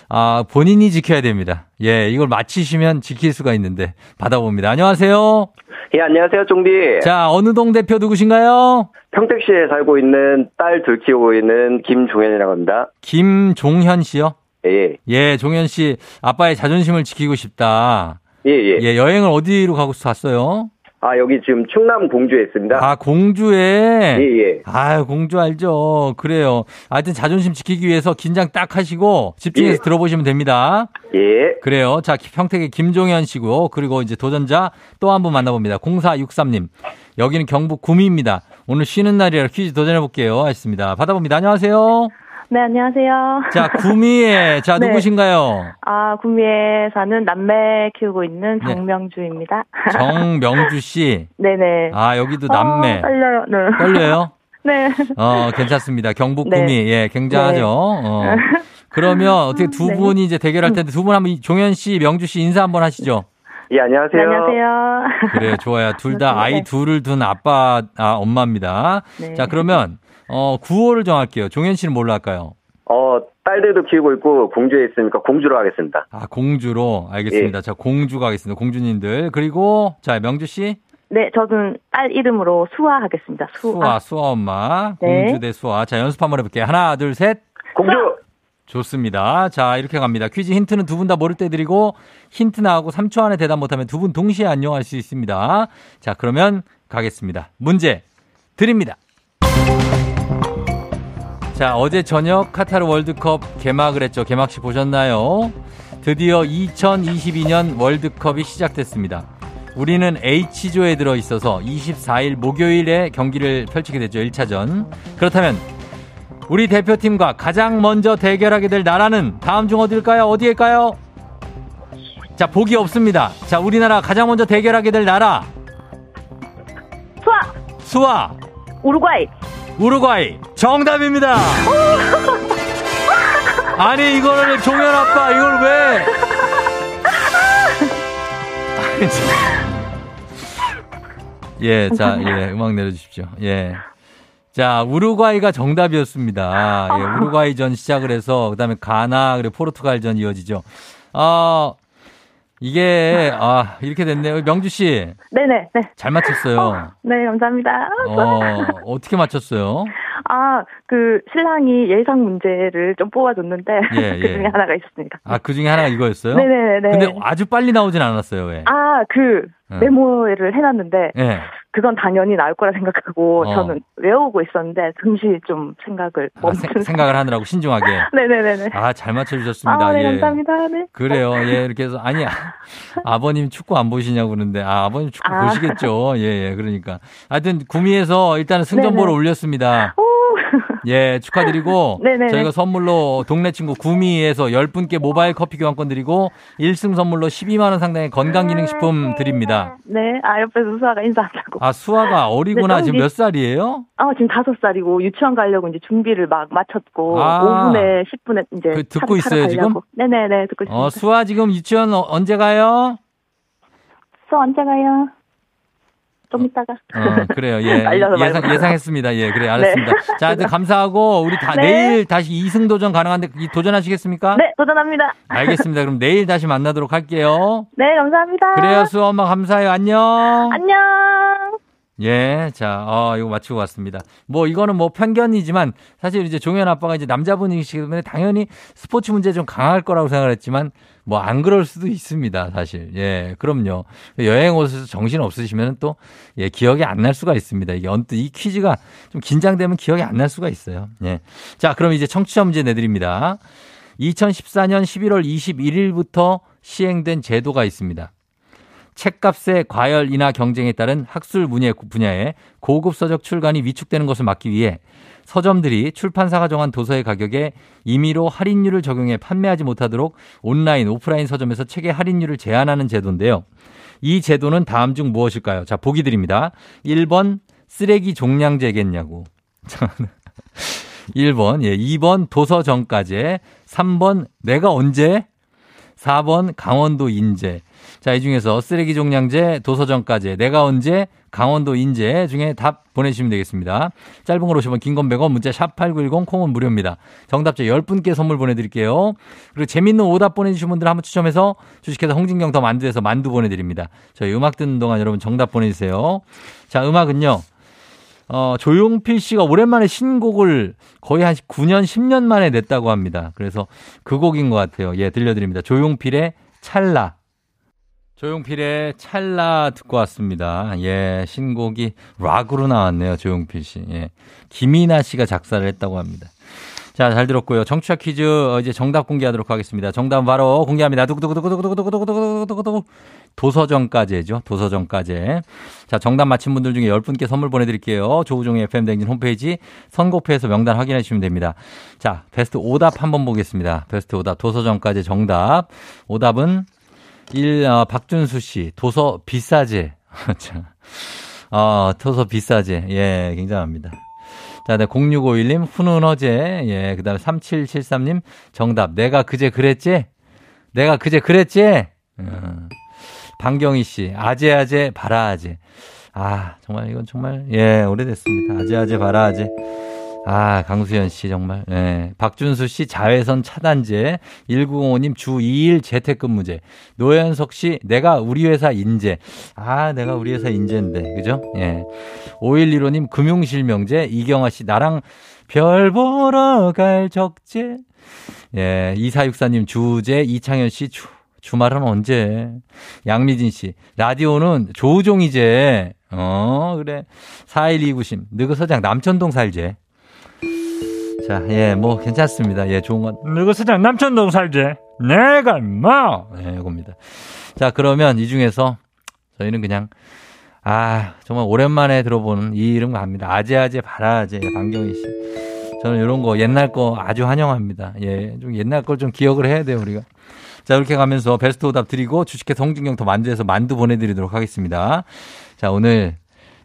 아, 본인이 지켜야 됩니다. 예, 이걸 마치시면 지킬 수가 있는데 받아봅니다. 안녕하세요. 예, 안녕하세요, 종디. 자, 어느 동 대표 누구신가요? 평택시에 살고 있는 딸 둘 키우고 있는 김종현이라고 합니다. 김종현 씨요? 예. 예, 종현 씨, 아빠의 자존심을 지키고 싶다. 예, 예. 예, 여행을 어디로 가고 갔어요? 아, 여기 지금 충남 공주에 있습니다. 아, 공주에? 예, 예. 아 공주 알죠. 그래요. 하여튼 자존심 지키기 위해서 긴장 딱 하시고 집중해서 예. 들어보시면 됩니다. 예. 그래요. 자, 평택의 김종현 씨고요. 그리고 이제 도전자 또 한 분 만나봅니다. 0463님. 여기는 경북 구미입니다. 오늘 쉬는 날이라 퀴즈 도전해볼게요. 하셨습니다. 받아봅니다. 안녕하세요. 네, 안녕하세요. 자, 구미에, 자, 네. 누구신가요? 아, 구미에 사는 남매 키우고 있는 네. 정명주입니다. 정명주 씨. 네네. 아, 여기도 남매. 어, 떨려요. 네. 떨려요? 네. 어, 괜찮습니다. 경북 네. 구미. 예, 굉장하죠. 네. 어. 그러면 어떻게 두 네. 분이 이제 대결할 텐데 두 분 한번 이- 종현 씨, 명주 씨 인사 한번 하시죠. 예, 안녕하세요. 네, 안녕하세요. 그래요. 좋아요. 둘 다 아이 네. 둘을 둔 아빠, 아, 엄마입니다. 네. 자, 그러면, 어, 구호를 정할게요. 종현 씨는 뭘로 할까요? 어, 딸들도 키우고 있고 공주에 있으니까 공주로 하겠습니다. 아, 공주로. 알겠습니다. 예. 자, 공주가 하겠습니다. 공주님들. 그리고, 자, 명주 씨. 네, 저는 딸 이름으로 수아 하겠습니다. 수아. 수아, 수아 엄마. 네. 공주 대 수아. 자, 연습 한번 해볼게요. 하나, 둘, 셋. 공주! 좋습니다. 자, 이렇게 갑니다. 퀴즈 힌트는 두 분 다 모를 때 드리고, 힌트 나하고 3초 안에 대답 못하면 두 분 동시에 안녕할 수 있습니다. 자, 그러면 가겠습니다. 문제 드립니다. 자, 어제 저녁 카타르 월드컵 개막을 했죠. 개막식 보셨나요? 드디어 2022년 월드컵이 시작됐습니다. 우리는 H조에 들어 있어서 24일 목요일에 경기를 펼치게 되죠. 1차전. 그렇다면 우리 대표팀과 가장 먼저 대결하게 될 나라는 다음 중 어딜까요? 어디일까요? 자, 보기 없습니다. 자, 우리나라 가장 먼저 대결하게 될 나라. 수아! 수아, 우루과이! 우루과이. 정답입니다. 아니, 이거를 종현 아빠, 이걸 왜. 예, 자, 예, 음악 내려주십시오. 예. 자, 우루과이가 정답이었습니다. 예, 우루과이전 시작을 해서, 그 다음에 가나, 그리고 포르투갈전 이어지죠. 아, 이게, 아, 이렇게 됐네요. 명주 씨, 네네, 네. 잘 맞췄어요. 네, 감사합니다. 어, 어떻게 맞췄어요? 아, 그, 신랑이 예상 문제를 좀 뽑아줬는데, 예, 그 예. 중에 하나가 있었습니다. 아, 그 중에 하나가 이거였어요? 네네네. 근데 아주 빨리 나오진 않았어요, 왜? 아, 그, 어. 메모를 해놨는데, 예. 그건 당연히 나올 거라 생각하고, 어. 저는 외우고 있었는데, 잠시 좀 생각을 아, 멈춘. 세- 생각을 하느라고 신중하게. 네네네네. 아, 잘 맞춰주셨습니다. 아, 네, 예. 감사합니다. 네. 그래요. 예, 이렇게 해서, 아니, 아, 아버님 축구 안 보시냐고 그러는데, 아, 아버님 축구 아. 보시겠죠. 예, 예, 그러니까. 하여튼, 구미에서 일단은 승전보를. 올렸습니다. 오. 예, 축하드리고, 네네네. 저희가 선물로 동네 친구 구미에서 10분께 모바일 커피 교환권 드리고, 1승 선물로 12만 원 상당의 건강기능식품 드립니다. 네, 아, 옆에서 수아가 인사한다고. 아, 수아가 어리구나. 네, 지금. 몇 살이에요? 아, 지금 다섯 살이고, 유치원 가려고 이제 준비를 막 마쳤고, 아. 5분에, 10분에 이제. 그 듣고 있어요, 지금? 네네네, 듣고 있습니다. 어, 수아 지금 유치원 어- 언제 가요? 수아 언제 가요? 좀 이따가. 어, 그래요. 예. 예상. 예상했습니다. 예, 그래, 알았습니다. 자, 하여튼 감사하고, 우리 다 네. 내일 다시 이승 도전 가능한데, 이 도전하시겠습니까? 네, 도전합니다. 알겠습니다. 그럼 내일 다시 만나도록 할게요. 네, 감사합니다. 그래요, 수호 엄마 감사해요. 안녕. 안녕. 예, 자, 어, 이거 맞추고 왔습니다. 뭐, 이거는 뭐 편견이지만, 사실 이제 종현 아빠가 이제 남자분이시기 때문에 당연히 스포츠 문제 좀 강할 거라고 생각을 했지만, 뭐, 안 그럴 수도 있습니다, 사실. 예, 그럼요. 여행 오셔서 정신 없으시면 또, 예, 기억이 안 날 수가 있습니다. 이게 언뜻 이 퀴즈가 좀 긴장되면 기억이 안 날 수가 있어요. 예. 자, 그럼 이제 청취자 문제 내드립니다. 2014년 11월 21일부터 시행된 제도가 있습니다. 책값의 과열 인하 경쟁에 따른 학술 분야에 고급 서적 출간이 위축되는 것을 막기 위해 서점들이 출판사가 정한 도서의 가격에 임의로 할인율을 적용해 판매하지 못하도록 온라인, 오프라인 서점에서 책의 할인율을 제한하는 제도인데요. 이 제도는 다음 중 무엇일까요? 자, 보기 드립니다. 1번 쓰레기 종량제겠냐고. 1번, 예, 2번 도서정가제, 3번 내가 언제? 4번 강원도 인제. 자, 이 중에서 쓰레기 종량제, 도서정가제, 내가 언제, 강원도 인제 중에 답 보내주시면 되겠습니다. 짧은 걸 오시면 긴건 100원, 문자 샵8910, 콩은 무료입니다. 정답자 10분께 선물 보내드릴게요. 그리고 재밌는 오답 보내주신 분들 한번 추첨해서 주식회사 홍진경 더 만두에서 만두 보내드립니다. 저희 음악 듣는 동안 여러분 정답 보내주세요. 자, 음악은요. 어, 조용필 씨가 오랜만에 신곡을 거의 한 9년, 10년 만에 냈다고 합니다. 그래서 그 곡인 것 같아요. 예, 들려드립니다. 조용필의 찰나. 조용필의 찰나 듣고 왔습니다. 예, 신곡이 락으로 나왔네요. 조용필 씨. 예. 김이나 씨가 작사를 했다고 합니다. 자, 잘 들었고요. 정치화 퀴즈 어, 이제 정답 공개하도록 하겠습니다. 정답은 바로 공개합니다. 두구두구두구두구두구두구두구두구두구 도서정까지죠. 도서정까지. 자, 정답 맞힌 분들 중에 10분께 선물 보내 드릴게요. 조우종의 FM댕진 홈페이지 선곡표에서 명단 확인해 주시면 됩니다. 자, 베스트 오답 한번 보겠습니다. 베스트 오답 도서정까지 정답. 오답은 1, 어, 박준수 씨, 도서 비싸제. 자, 어, 도서 비싸제. 예, 굉장합니다. 자, 네, 0651님, 훈훈어제. 예, 그 다음에 3773님, 정답. 내가 그제 그랬지? 내가 그제 그랬지? 어, 방경희 씨, 아재 아재, 바라 아재. 아, 정말 이건 정말, 예, 오래됐습니다. 아재 아재, 바라 아재. 아, 강수현 씨 정말. 예. 박준수 씨 자외선 차단제. 1905님 주 2일 재택근무제. 노현석 씨 내가 우리 회사 인재. 아, 내가 우리 회사 인재인데. 그죠? 예. 5115님 금융실명제. 이경아 씨 나랑 별 보러 갈 적재. 예. 2464님 주제. 이창현 씨 주, 주말은 언제? 양미진 씨. 라디오는 조우종이제. 어, 그래. 4129심. 너그 서장 남천동 살제. 자, 예, 뭐, 괜찮습니다. 예, 좋은 건. 누구 서장 남천동 살제. 내가 뭐. 예, 이겁니다. 자, 그러면 이 중에서 저희는 그냥, 아, 정말 오랜만에 들어보는 이 이름 갑니다. 아재아재 바라아재, 방경희 씨. 저는 이런 거 옛날 거 아주 환영합니다. 예, 좀 옛날 걸 좀 기억을 해야 돼요, 우리가. 자, 이렇게 가면서 베스트 오답 드리고 주식회 성진경 더 만두에서 만두 보내드리도록 하겠습니다. 자, 오늘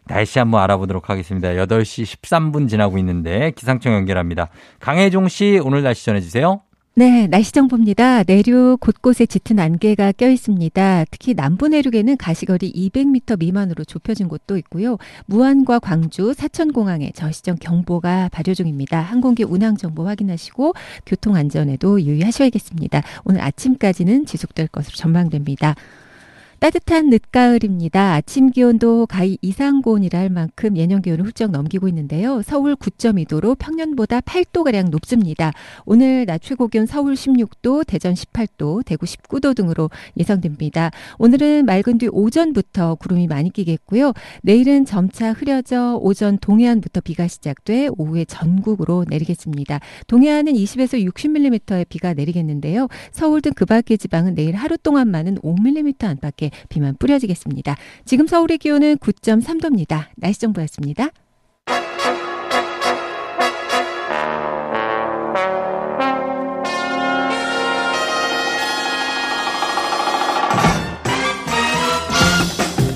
날씨 한번 알아보도록 하겠습니다. 8시 13분 지나고 있는데 기상청 연결합니다. 강혜종 씨 오늘 날씨 전해주세요. 네, 날씨 정보입니다. 내륙 곳곳에 짙은 안개가 껴 있습니다. 특히 남부 내륙에는 가시거리 200m 미만으로 좁혀진 곳도 있고요. 무안과 광주, 사천공항에 저시정 경보가 발효 중입니다. 항공기 운항 정보 확인하시고 교통 안전에도 유의하셔야겠습니다. 오늘 아침까지는 지속될 것으로 전망됩니다. 따뜻한 늦가을입니다. 아침 기온도 가히 이상 고온이라 할 만큼 예년 기온을 훌쩍 넘기고 있는데요. 서울 9.2도로 평년보다 8도가량 높습니다. 오늘 낮 최고 기온 서울 16도, 대전 18도, 대구 19도 등으로 예상됩니다. 오늘은 맑은 뒤 오전부터 구름이 많이 끼겠고요. 내일은 점차 흐려져 오전 동해안부터 비가 시작돼 오후에 전국으로 내리겠습니다. 동해안은 20에서 60mm의 비가 내리겠는데요. 서울 등 그 밖의 지방은 내일 하루 동안만은 5mm 안팎의 비만 뿌려지겠습니다. 지금 서울의 기온은 9.3도입니다. 날씨 정보였습니다.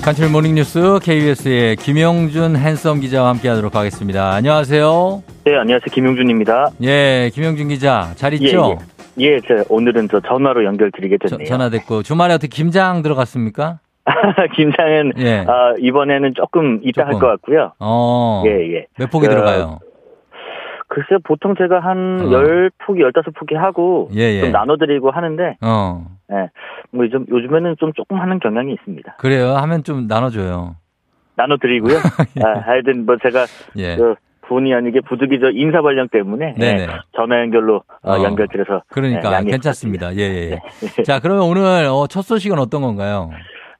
간추린 모닝뉴스 KBS의 김영준 핸섬 기자와 함께하도록 하겠습니다. 안녕하세요. 네, 안녕하세요. 김용준입니다. 예, 김영준 기자 잘 있죠? 예, 예. 예, 저 오늘은 저 전화로 연결드리게 됐네요. 저- 전화 됐고 주말에 어떻게 김장 들어갔습니까? 김장은 예. 아, 이번에는 조금 이따 할. 것 같고요. 어. 예, 예. 몇 폭이 그, 들어가요? 글쎄요, 보통 제가 한 어. 10포기, 15포기 하고 예, 예. 좀 나눠 드리고 하는데, 어. 예. 뭐 요즘, 요즘에는 좀 조금 하는 경향이 있습니다. 그래요. 하면 좀 나눠 줘요. 나눠 드리고요. 아, 하여튼 뭐 제가 예. 그 본의 아니게 부득이 저 인사 발령 때문에 네네. 예, 전화 연결로 어, 어. 연결드려서 그러니까 예, 양해 괜찮습니다. 예, 예. 네. 예. 자, 그러면 오늘 어, 첫 소식은 어떤 건가요?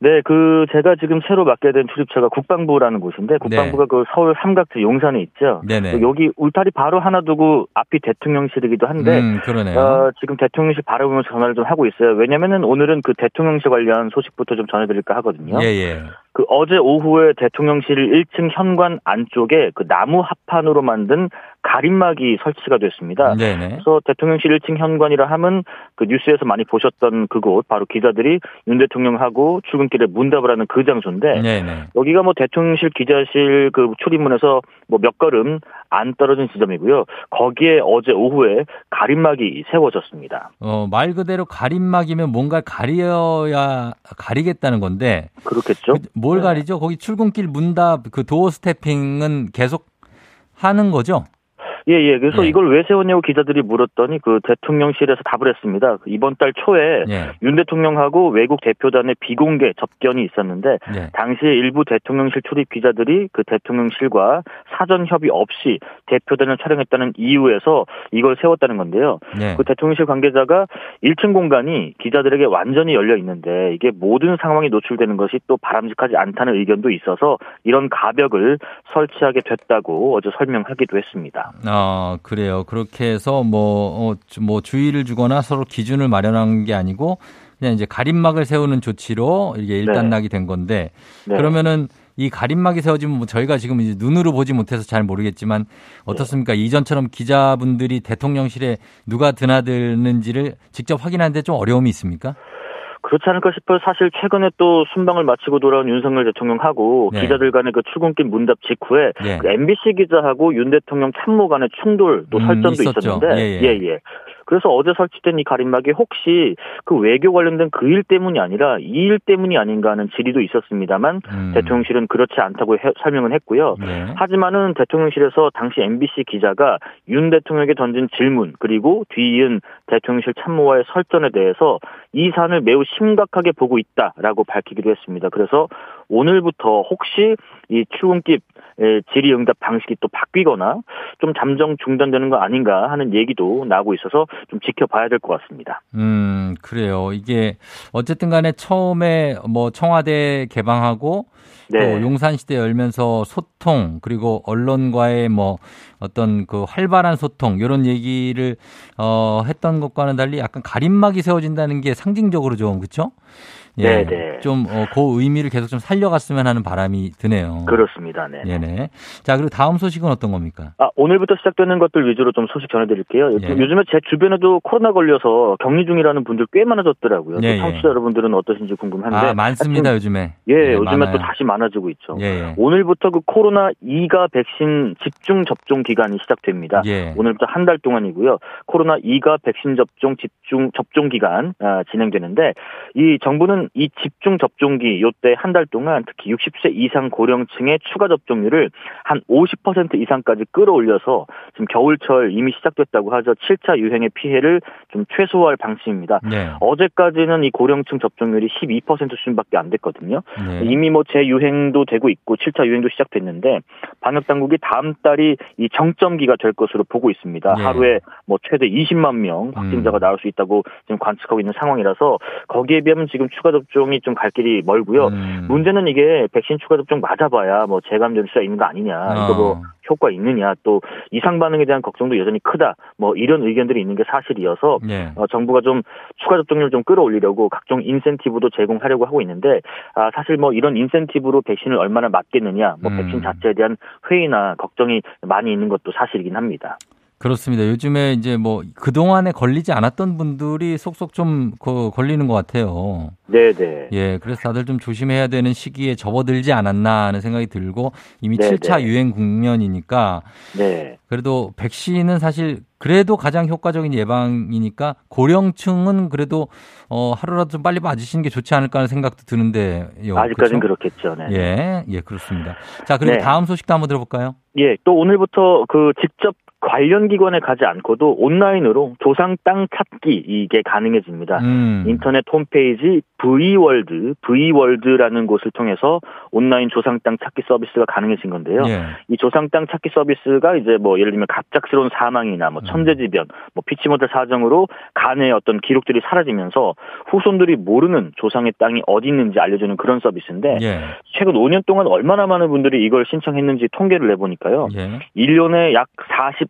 네, 그 제가 지금 새로 맡게 된 출입처가 국방부라는 곳인데 국방부가 그 서울 삼각지 용산에 있죠. 네. 네네. 여기 울타리 바로 하나 두고 앞이 대통령실이기도 한데 음, 그러네요. 어, 지금 대통령실 바라보면서 전화를 좀 하고 있어요. 왜냐면은 오늘은 그 대통령실 관련 소식부터 좀 전해드릴까 하거든요. 예, 예. 그 어제 오후에 대통령실 1층 현관 안쪽에 그 나무 합판으로 만든 가림막이 설치가 됐습니다. 네네. 그래서 대통령실 1층 현관이라 하면 그 뉴스에서 많이 보셨던 그곳 바로 기자들이 윤 대통령하고 출근길에 문답을 하는 그 장소인데 네네. 여기가 뭐 대통령실 기자실 그 출입문에서 뭐 몇 걸음 안 떨어진 지점이고요. 거기에 어제 오후에 가림막이 세워졌습니다. 어, 말 그대로 가림막이면 뭔가 가려야 가리겠다는 건데 그렇겠죠? 뭘 네. 가리죠? 거기 출근길 문답 그 도어 스태핑은 계속 하는 거죠? 예, 예. 그래서 예. 이걸 왜 세웠냐고 기자들이 물었더니 그 대통령실에서 답을 했습니다. 그 이번 달 초에 예. 윤 대통령하고 외국 대표단의 비공개 접견이 있었는데 네. 당시에 일부 대통령실 출입 기자들이 그 대통령실과 사전 협의 없이 대표단을 촬영했다는 이유에서 이걸 세웠다는 건데요. 네. 그 대통령실 관계자가 1층 공간이 기자들에게 완전히 열려 있는데 이게 모든 상황이 노출되는 것이 또 바람직하지 않다는 의견도 있어서 이런 가벽을 설치하게 됐다고 어제 설명하기도 했습니다. 아, 그래요. 그렇게 해서 뭐, 어, 주- 뭐 주의를 주거나 서로 기준을 마련한 게 아니고 그냥 이제 가림막을 세우는 조치로 이게 일단락이 된 건데 네. 그러면은 이 가림막이 세워지면 뭐 저희가 지금 이제 눈으로 보지 못해서 잘 모르겠지만 어떻습니까? 이전처럼 기자분들이 대통령실에 누가 드나드는지를 직접 확인하는데 좀 어려움이 있습니까? 그렇지 않을까 싶어요. 사실 최근에 또 순방을 마치고 돌아온 윤석열 대통령하고 네. 기자들 간의 그 출근길 문답 직후에 예. 그 MBC 기자하고 윤 대통령 참모 간의 충돌 또 음, 설전도 있었죠. 있었는데 예, 예, 예. 예. 그래서 어제 설치된 이 가림막이 혹시 그 외교 관련된 그 일 때문이 아니라 이 일 때문이 아닌가 하는 질의도 있었습니다만 음. 대통령실은 그렇지 않다고 해- 설명을 했고요. 네. 하지만은 대통령실에서 당시 MBC 기자가 윤 대통령에게 던진 질문 그리고 뒤이은 대통령실 참모와의 설전에 대해서 이 사안을 매우 심각하게 보고 있다라고 밝히기도 했습니다. 그래서 오늘부터 혹시 이 출근길 에, 질의응답 방식이 또 바뀌거나 좀 잠정 중단되는 거 아닌가 하는 얘기도 나오고 있어서 좀 지켜봐야 될 것 같습니다. 음, 그래요. 이게 어쨌든 간에 처음에 뭐 청와대 개방하고 네. 또 용산시대 열면서 소통 그리고 언론과의 뭐 어떤 그 활발한 소통 이런 얘기를 어 했던 것과는 달리 약간 가림막이 세워진다는 게 상징적으로 좀 그렇죠? 예. 네, 네. 좀 어, 그 의미를 계속 좀 살려갔으면 하는 바람이 드네요. 그렇습니다. 네. 예네. 자, 그리고 다음 소식은 어떤 겁니까? 아, 오늘부터 시작되는 것들 위주로 좀 소식 전해드릴게요. 예. 요즘에 제 주변에도 코로나 걸려서 격리 중이라는 분들 꽤 많아졌더라고요. 예, 또 예. 청취자 여러분들은 어떠신지 궁금한데. 아, 많습니다, 하여튼, 요즘에. 예, 네, 요즘에 많아요. 또 다시 많아지고 있죠. 예, 예. 오늘부터 그 코로나 2가 백신 집중 접종 기간이 시작됩니다. 예. 오늘부터 한 달 동안이고요. 코로나 2가 백신 접종 집중 접종 기간 아, 진행되는데 이 정부는 이 집중 접종기 요때 한 달 동안 특히 60세 이상 고령층의 추가 접종률을 한 50% 이상까지 끌어올려서 지금 겨울철 이미 시작됐다고 하죠. 7차 유행의 피해를 좀 최소화할 방침입니다. 네. 어제까지는 이 고령층 접종률이 12% 수준밖에 안 됐거든요. 네. 이미 뭐 재유행도 되고 있고 7차 유행도 시작됐는데 방역 당국이 다음 달이 이 정점기가 될 것으로 보고 있습니다. 예. 하루에 뭐 최대 20만 명 확진자가 음. 나올 수 있다고 지금 관측하고 있는 상황이라서 거기에 비하면 지금 추가 접종이 좀 갈 길이 멀고요. 음. 문제는 이게 백신 추가 접종 맞아봐야 뭐 재감될 수가 있는 거 아니냐. 이거 뭐 어. 효과 있느냐. 또 이상 반응에 대한 걱정도 여전히 크다. 뭐 이런 의견들이 있는 게 사실이어서 예. 어, 정부가 좀 추가 접종률 좀 끌어올리려고 각종 인센티브도 제공하려고 하고 있는데 아, 사실 뭐 이런 인센티브로 백신을 얼마나 맞겠느냐, 뭐 음. 백신 자체에 대한 회의나 걱정이 많이 있는 것도 사실이긴 합니다. 그렇습니다. 요즘에 이제 뭐 그동안에 걸리지 않았던 분들이 속속 좀 그 걸리는 것 같아요. 네네. 예, 그래서 다들 좀 조심해야 되는 시기에 접어들지 않았나 하는 생각이 들고 이미 네네. 7차 유행 국면이니까 네. 그래도 백신은 사실 그래도 가장 효과적인 예방이니까 고령층은 그래도 어 하루라도 좀 빨리 맞으시는 게 좋지 않을까 하는 생각도 드는데 아직까지는 그렇겠죠. 네. 예, 예, 그렇습니다. 자, 그리고 네. 다음 소식도 한번 들어볼까요? 예, 또 오늘부터 그 직접 관련 기관에 가지 않고도 온라인으로 조상 땅 찾기 이게 가능해집니다. 음. 인터넷 홈페이지 V월드, V월드라는 곳을 통해서 온라인 조상 땅 찾기 서비스가 가능해진 건데요. 예. 이 조상 땅 찾기 서비스가 이제 뭐 예를 들면 갑작스러운 사망이나 뭐 천재지변, 뭐 피치 못할 사정으로 간의 어떤 기록들이 사라지면서 후손들이 모르는 조상의 땅이 어디 있는지 알려주는 그런 서비스인데 예. 최근 5년 동안 얼마나 많은 분들이 이걸 신청했는지 통계를 내보니까요. 예. 1년에 약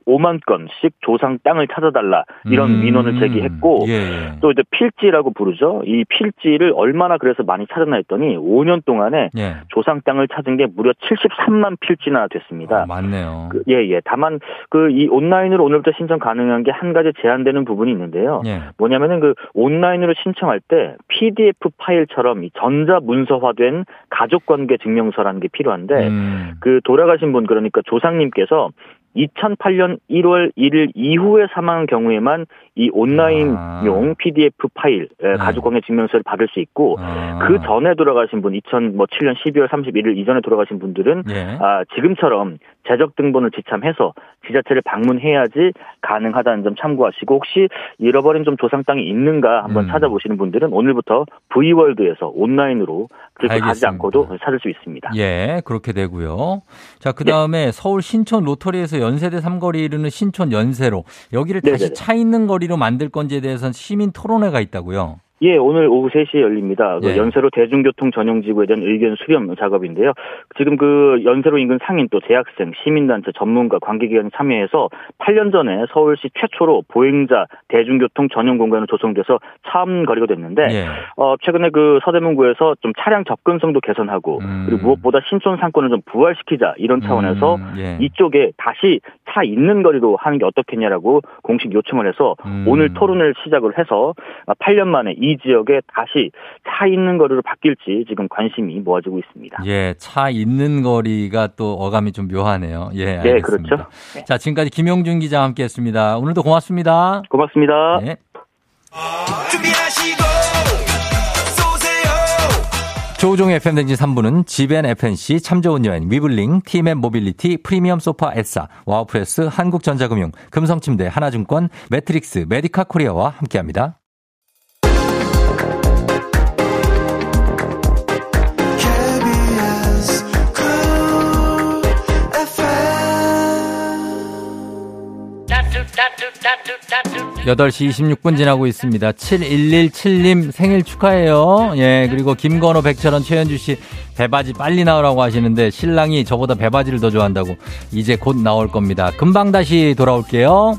45만 건씩 조상 땅을 찾아달라 이런 음. 민원을 제기했고 예, 예. 또 이제 필지라고 부르죠. 이 필지를 얼마나 그래서 많이 찾았나 했더니 5년 동안에 예. 조상 땅을 찾은 게 무려 73만 필지나 됐습니다. 아, 맞네요. 그, 예, 예. 다만 그 이 온라인으로 오늘부터 신청 가능한 게 한 가지 제한되는 부분이 있는데요. 예. 뭐냐면은 그 온라인으로 신청할 때 PDF 파일처럼 이 전자 문서화된 가족 관계 증명서라는 게 필요한데 음. 그 돌아가신 분 그러니까 조상님께서 2008년 1월 1일 이후에 사망한 경우에만 이 온라인용 PDF 파일 에, 가족관계 증명서를 받을 수 있고 아. 그 전에 돌아가신 분 2007년 12월 31일 이전에 돌아가신 분들은 예. 아, 지금처럼 재적 등본을 지참해서 지자체를 방문해야지 가능하다는 점 참고하시고 혹시 잃어버린 좀 조상 땅이 있는가 한번 음. 찾아보시는 분들은 오늘부터 V월드에서 온라인으로 그렇게 가지. 않고도 찾을 수 있습니다. 예, 그렇게 되고요. 자, 그 다음에 서울 신촌 로터리에서 연세대 삼거리 이르는 신촌 연세로 여기를 다시 네네네. 차 있는 거리로 만들 건지에 대해서는 시민 토론회가 있다고요. 예, 오늘 오후 3시에 열립니다. 그 예. 연세로 대중교통 전용 지구에 대한 의견 수렴 작업인데요. 지금 그 연세로 인근 상인 또 대학생, 시민단체, 전문가, 관계기관이 참여해서 8년 전에 서울시 최초로 보행자 대중교통 전용 공간으로 조성돼서 처음 거리가 됐는데 예. 어, 최근에 그 서대문구에서 좀 차량 접근성도 개선하고 음. 그리고 무엇보다 신촌 상권을 좀 부활시키자 이런 차원에서 음, 예. 이쪽에 다시 차 있는 거리로 하는 게 어떻겠냐라고 공식 요청을 해서 음. 오늘 토론을 시작을 해서 8년 만에 이 지역에 다시 차 있는 거리로 바뀔지 지금 관심이 모아지고 있습니다. 예, 차 있는 거리가 또 어감이 좀 묘하네요. 예, 네, 알겠습니다. 그렇죠. 네. 자, 지금까지 김용준 기자와 함께 했습니다. 오늘도 고맙습니다. 고맙습니다. 네. 조우종의 FM대행진 3부는 지벤 FNC, 참 좋은 여행, 위블링, 티맵 모빌리티, 프리미엄 소파 에싸, 와우프레스, 한국전자금융, 금성침대, 하나증권, 매트릭스, 메디카 코리아와 함께합니다. 여덟 시 26분 지나고 있습니다. 7117님 생일 축하해요. 예, 그리고 김건호, 백철원, 최현주 씨 배바지 빨리 나오라고 하시는데 신랑이 저보다 배바지를 더 좋아한다고 이제 곧 나올 겁니다. 금방 다시 돌아올게요.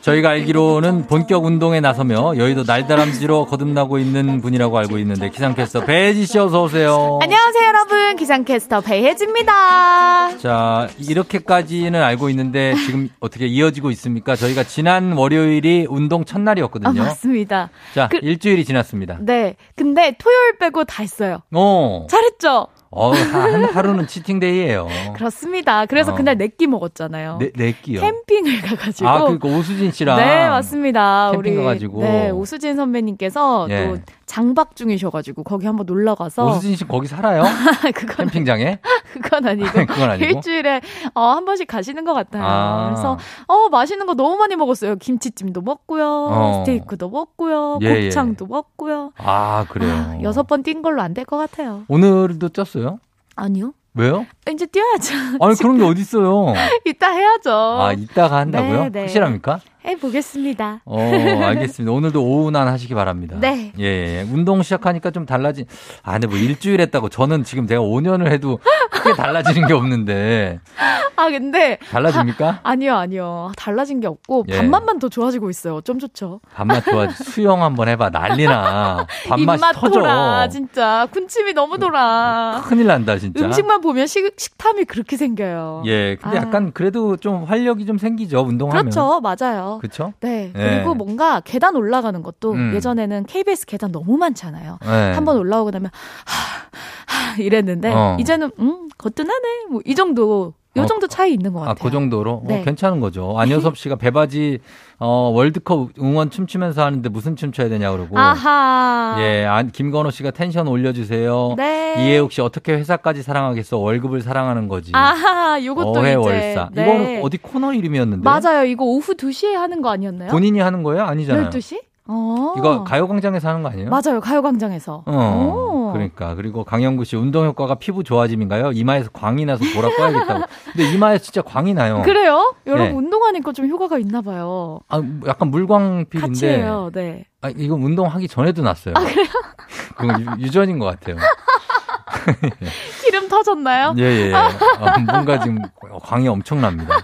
저희가 알기로는 본격 운동에 나서며 여의도 날다람쥐로 거듭나고 있는 분이라고 알고 있는데 기상캐스터 배지 씨 어서 오세요. 안녕하세요, 여러분. 기상캐스터 배혜지입니다. 자, 이렇게까지는 알고 있는데 지금 어떻게 이어지고 있습니까? 저희가 지난 월요일이 운동 아, 첫날이었거든요. 맞습니다. 자, 그- 일주일이 지났습니다. 네. 근데 토요일 빼고 다 했어요. 어. 잘했죠? 어, 한 하루는 치팅데이예요. 그렇습니다. 그래서 어. 그날 내끼 먹었잖아요. 네, 네 끼요. 캠핑을 가가지고. 아, 그니까 오수진 씨랑. 네, 맞습니다. 캠핑 우리 가가지고. 네, 오수진 선배님께서 예. 또 장박 중이셔가지고 거기 한번 놀러 가서 오수진 씨 거기 살아요? 그건 캠핑장에? 그건 아니고 그건 아니고? 일주일에 어, 한 번씩 가시는 것 같아요. 아. 그래서 어 맛있는 거 너무 많이 먹었어요. 김치찜도 먹고요, 어. 스테이크도 먹고요, 예, 곱창도 먹고요. 아, 그래요. 여섯 번 뛴 걸로 안 될 것 같아요. 오늘도 쪘어요? 아니요. 왜요? 이제 뛰어야죠. 아니, 그런 게 어딨어요. 이따 해야죠. 아, 이따가 한다고요? 네, 네. 확실합니까? 해보겠습니다. 어, 알겠습니다. 오늘도 오운한 하시기 바랍니다. 네. 예, 예. 운동 시작하니까 좀 달라진, 아, 근데 뭐 일주일 했다고 저는 지금 내가 5년을 해도 크게 달라지는 게 없는데. 아 근데 달라집니까? 아 니요, 아니요. 달라진 게 없고 예. 밥맛만 더 좋아지고 있어요. 좀 좋죠. 밥맛 좋아. 수영 한번 해봐. 난리나. 밥맛이 터져. 돌아, 진짜. 군침이 너무 돌아. 큰일 난다, 진짜. 음식만 보면 식, 식탐이 그렇게 생겨요. 예. 근데 아. 약간 그래도 좀 활력이 좀 생기죠. 운동하면. 그렇죠, 맞아요. 그렇죠? 네. 예. 그리고 뭔가 계단 올라가는 것도 음. 예전에는 KBS 계단 너무 많잖아요. 네. 한번 올라오고 나면 하, 하 이랬는데 어. 이제는 음 거뜬하네. 뭐 이 정도 요 어, 정도 차이 있는 것 아, 같아요. 그 정도로? 네. 어, 괜찮은 거죠. 안효섭 씨가 배바지, 어, 월드컵 응원 춤추면서 하는데 무슨 춤 춰야 되냐 그러고. 아하. 예, 안, 김건호 씨가 텐션 올려주세요. 네. 이혜욱 씨 어떻게 회사까지 사랑하겠어? 월급을 사랑하는 거지. 아하, 요것도 어회 월사. 네. 이거는 어디 코너 이름이었는데. 맞아요. 이거 오후 2시에 하는 거 아니었나요? 본인이 하는 거예요? 아니잖아요. 12시? 어. 이거 가요광장에서 하는 거 아니에요? 맞아요. 가요광장에서. 어. 그러니까 그리고 강영구 씨 운동 효과가 피부 좋아짐인가요? 이마에서 광이 나서 돌아 꺼야겠다고. 근데 이마에 진짜 광이 나요. 그래요? 여러분 네. 운동하니까 좀 효과가 있나 봐요. 아, 약간 물광필인데. 같이 해요. 네. 아, 이거 운동하기 전에도 났어요. 아, 그래요? 그건 유- 유전인 것 같아요. 기름 터졌나요? 예, 예. 아, 뭔가 지금 광이 엄청납니다.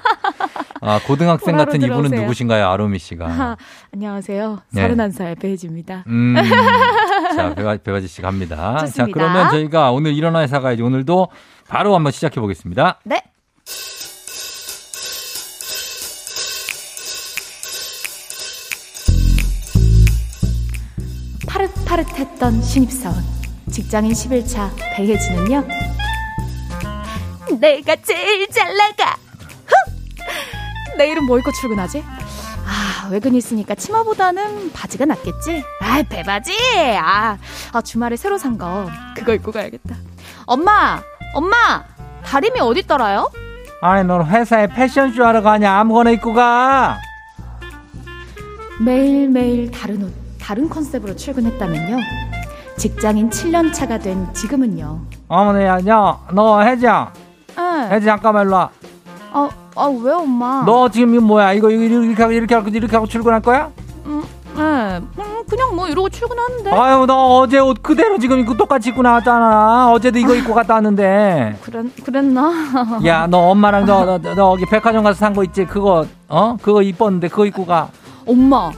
아, 고등학생 같은 이분은 들어오세요. 누구신가요, 아로미 씨가? 아, 안녕하세요. 네. 31살 배혜지입니다. 음, 자, 배바, 배바지 씨 갑니다. 자, 좋습니다. 그러면 저희가 오늘 일어나 회사 가야지 오늘도 바로 한번 시작해 보겠습니다. 네. 파릇파릇했던 신입사원 직장인 11차 배혜진은요 내가 제일 잘 나가 흥! 내일은 뭐 입고 출근하지? 아 외근 있으니까 치마보다는 바지가 낫겠지? 아 배바지 아, 아 주말에 새로 산 거 그거 입고 가야겠다 엄마 엄마 다림이 어디 있더라요? 아니, 넌 회사에 패션쇼 하러 가냐? 아무거나 입고 가! 매일매일 다른 옷, 다른 컨셉으로 출근했다면요. 직장인 7년 차가 된 지금은요. 어머니, 야, 야, 너 혜지야. 응. 혜지, 잠깐만 일로 와. 아, 아, 왜 엄마? 너 지금 이거 뭐야? 이거, 이거 이렇게 하고, 이렇게 하고, 이렇게 하고 출근할 거야? 음, 네. 음, 그냥 뭐 이러고 출근하는데. 아유, 너 어제 옷 그대로 지금 입고 똑같이 입고 나왔잖아. 어제도 이거 입고 갔다 왔는데. 그랬, 그랬나? 야, 너 엄마랑 너, 너, 너, 너 여기 백화점 가서 산 거 있지? 그거, 어? 그거 이뻤는데 그거 입고 가. 엄마.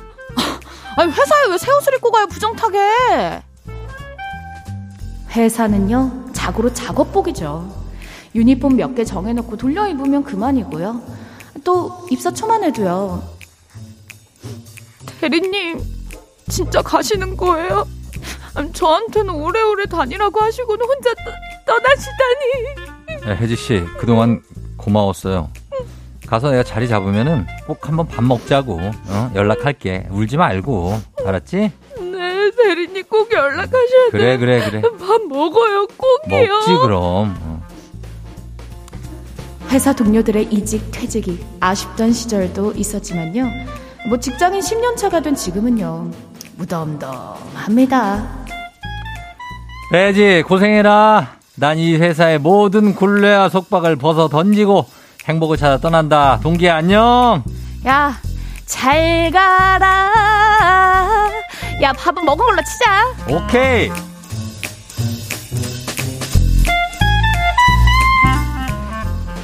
아니, 회사에 왜 새 옷을 입고 가요, 부정타게? 회사는요, 자고로 작업복이죠. 유니폼 몇 개 정해놓고 돌려 입으면 그만이고요. 또 입사 초만 해도요. 대리님, 진짜 가시는 거예요? 아니, 저한테는 오래오래 다니라고 하시고는 혼자 떠, 떠나시다니. 네, 혜지 씨, 그동안 고마웠어요. 가서 내가 자리 잡으면은 꼭 한번 밥 먹자고. 어? 연락할게. 울지 말고. 알았지? 네, 대리님 꼭 연락하셔야 그래, 돼요. 그래, 그래. 밥 먹어요, 꼭이요. 먹지, 그럼. 어. 회사 동료들의 이직, 퇴직이 아쉽던 시절도 있었지만요. 뭐 직장인 10년 차가 된 지금은요. 무덤덤합니다. 혜지, 고생해라. 난 이 회사의 모든 굴레와 속박을 벗어 던지고 행복을 찾아 떠난다. 동기야, 안녕! 야, 잘 가라. 야, 밥은 먹은 걸로 치자. 오케이!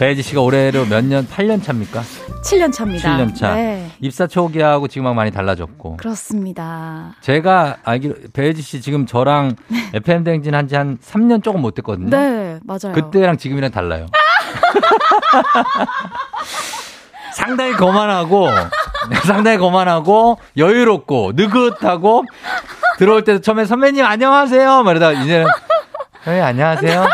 배지 씨가 올해로 몇 년, 8년 차입니까? 7년 차입니다. 7년 차. 네, 입사 초기하고 지금하고 많이 달라졌고. 그렇습니다. 제가 알기로 배지 씨 지금 저랑 FM 대행진 한지 한 3년 조금 못 됐거든요. 네, 맞아요. 그때랑 지금이랑 달라요. 상당히 거만하고 상당히 거만하고 여유롭고 느긋하고 들어올 때도 처음에 선배님 안녕하세요. 말이다 이제는 선배님 안녕하세요.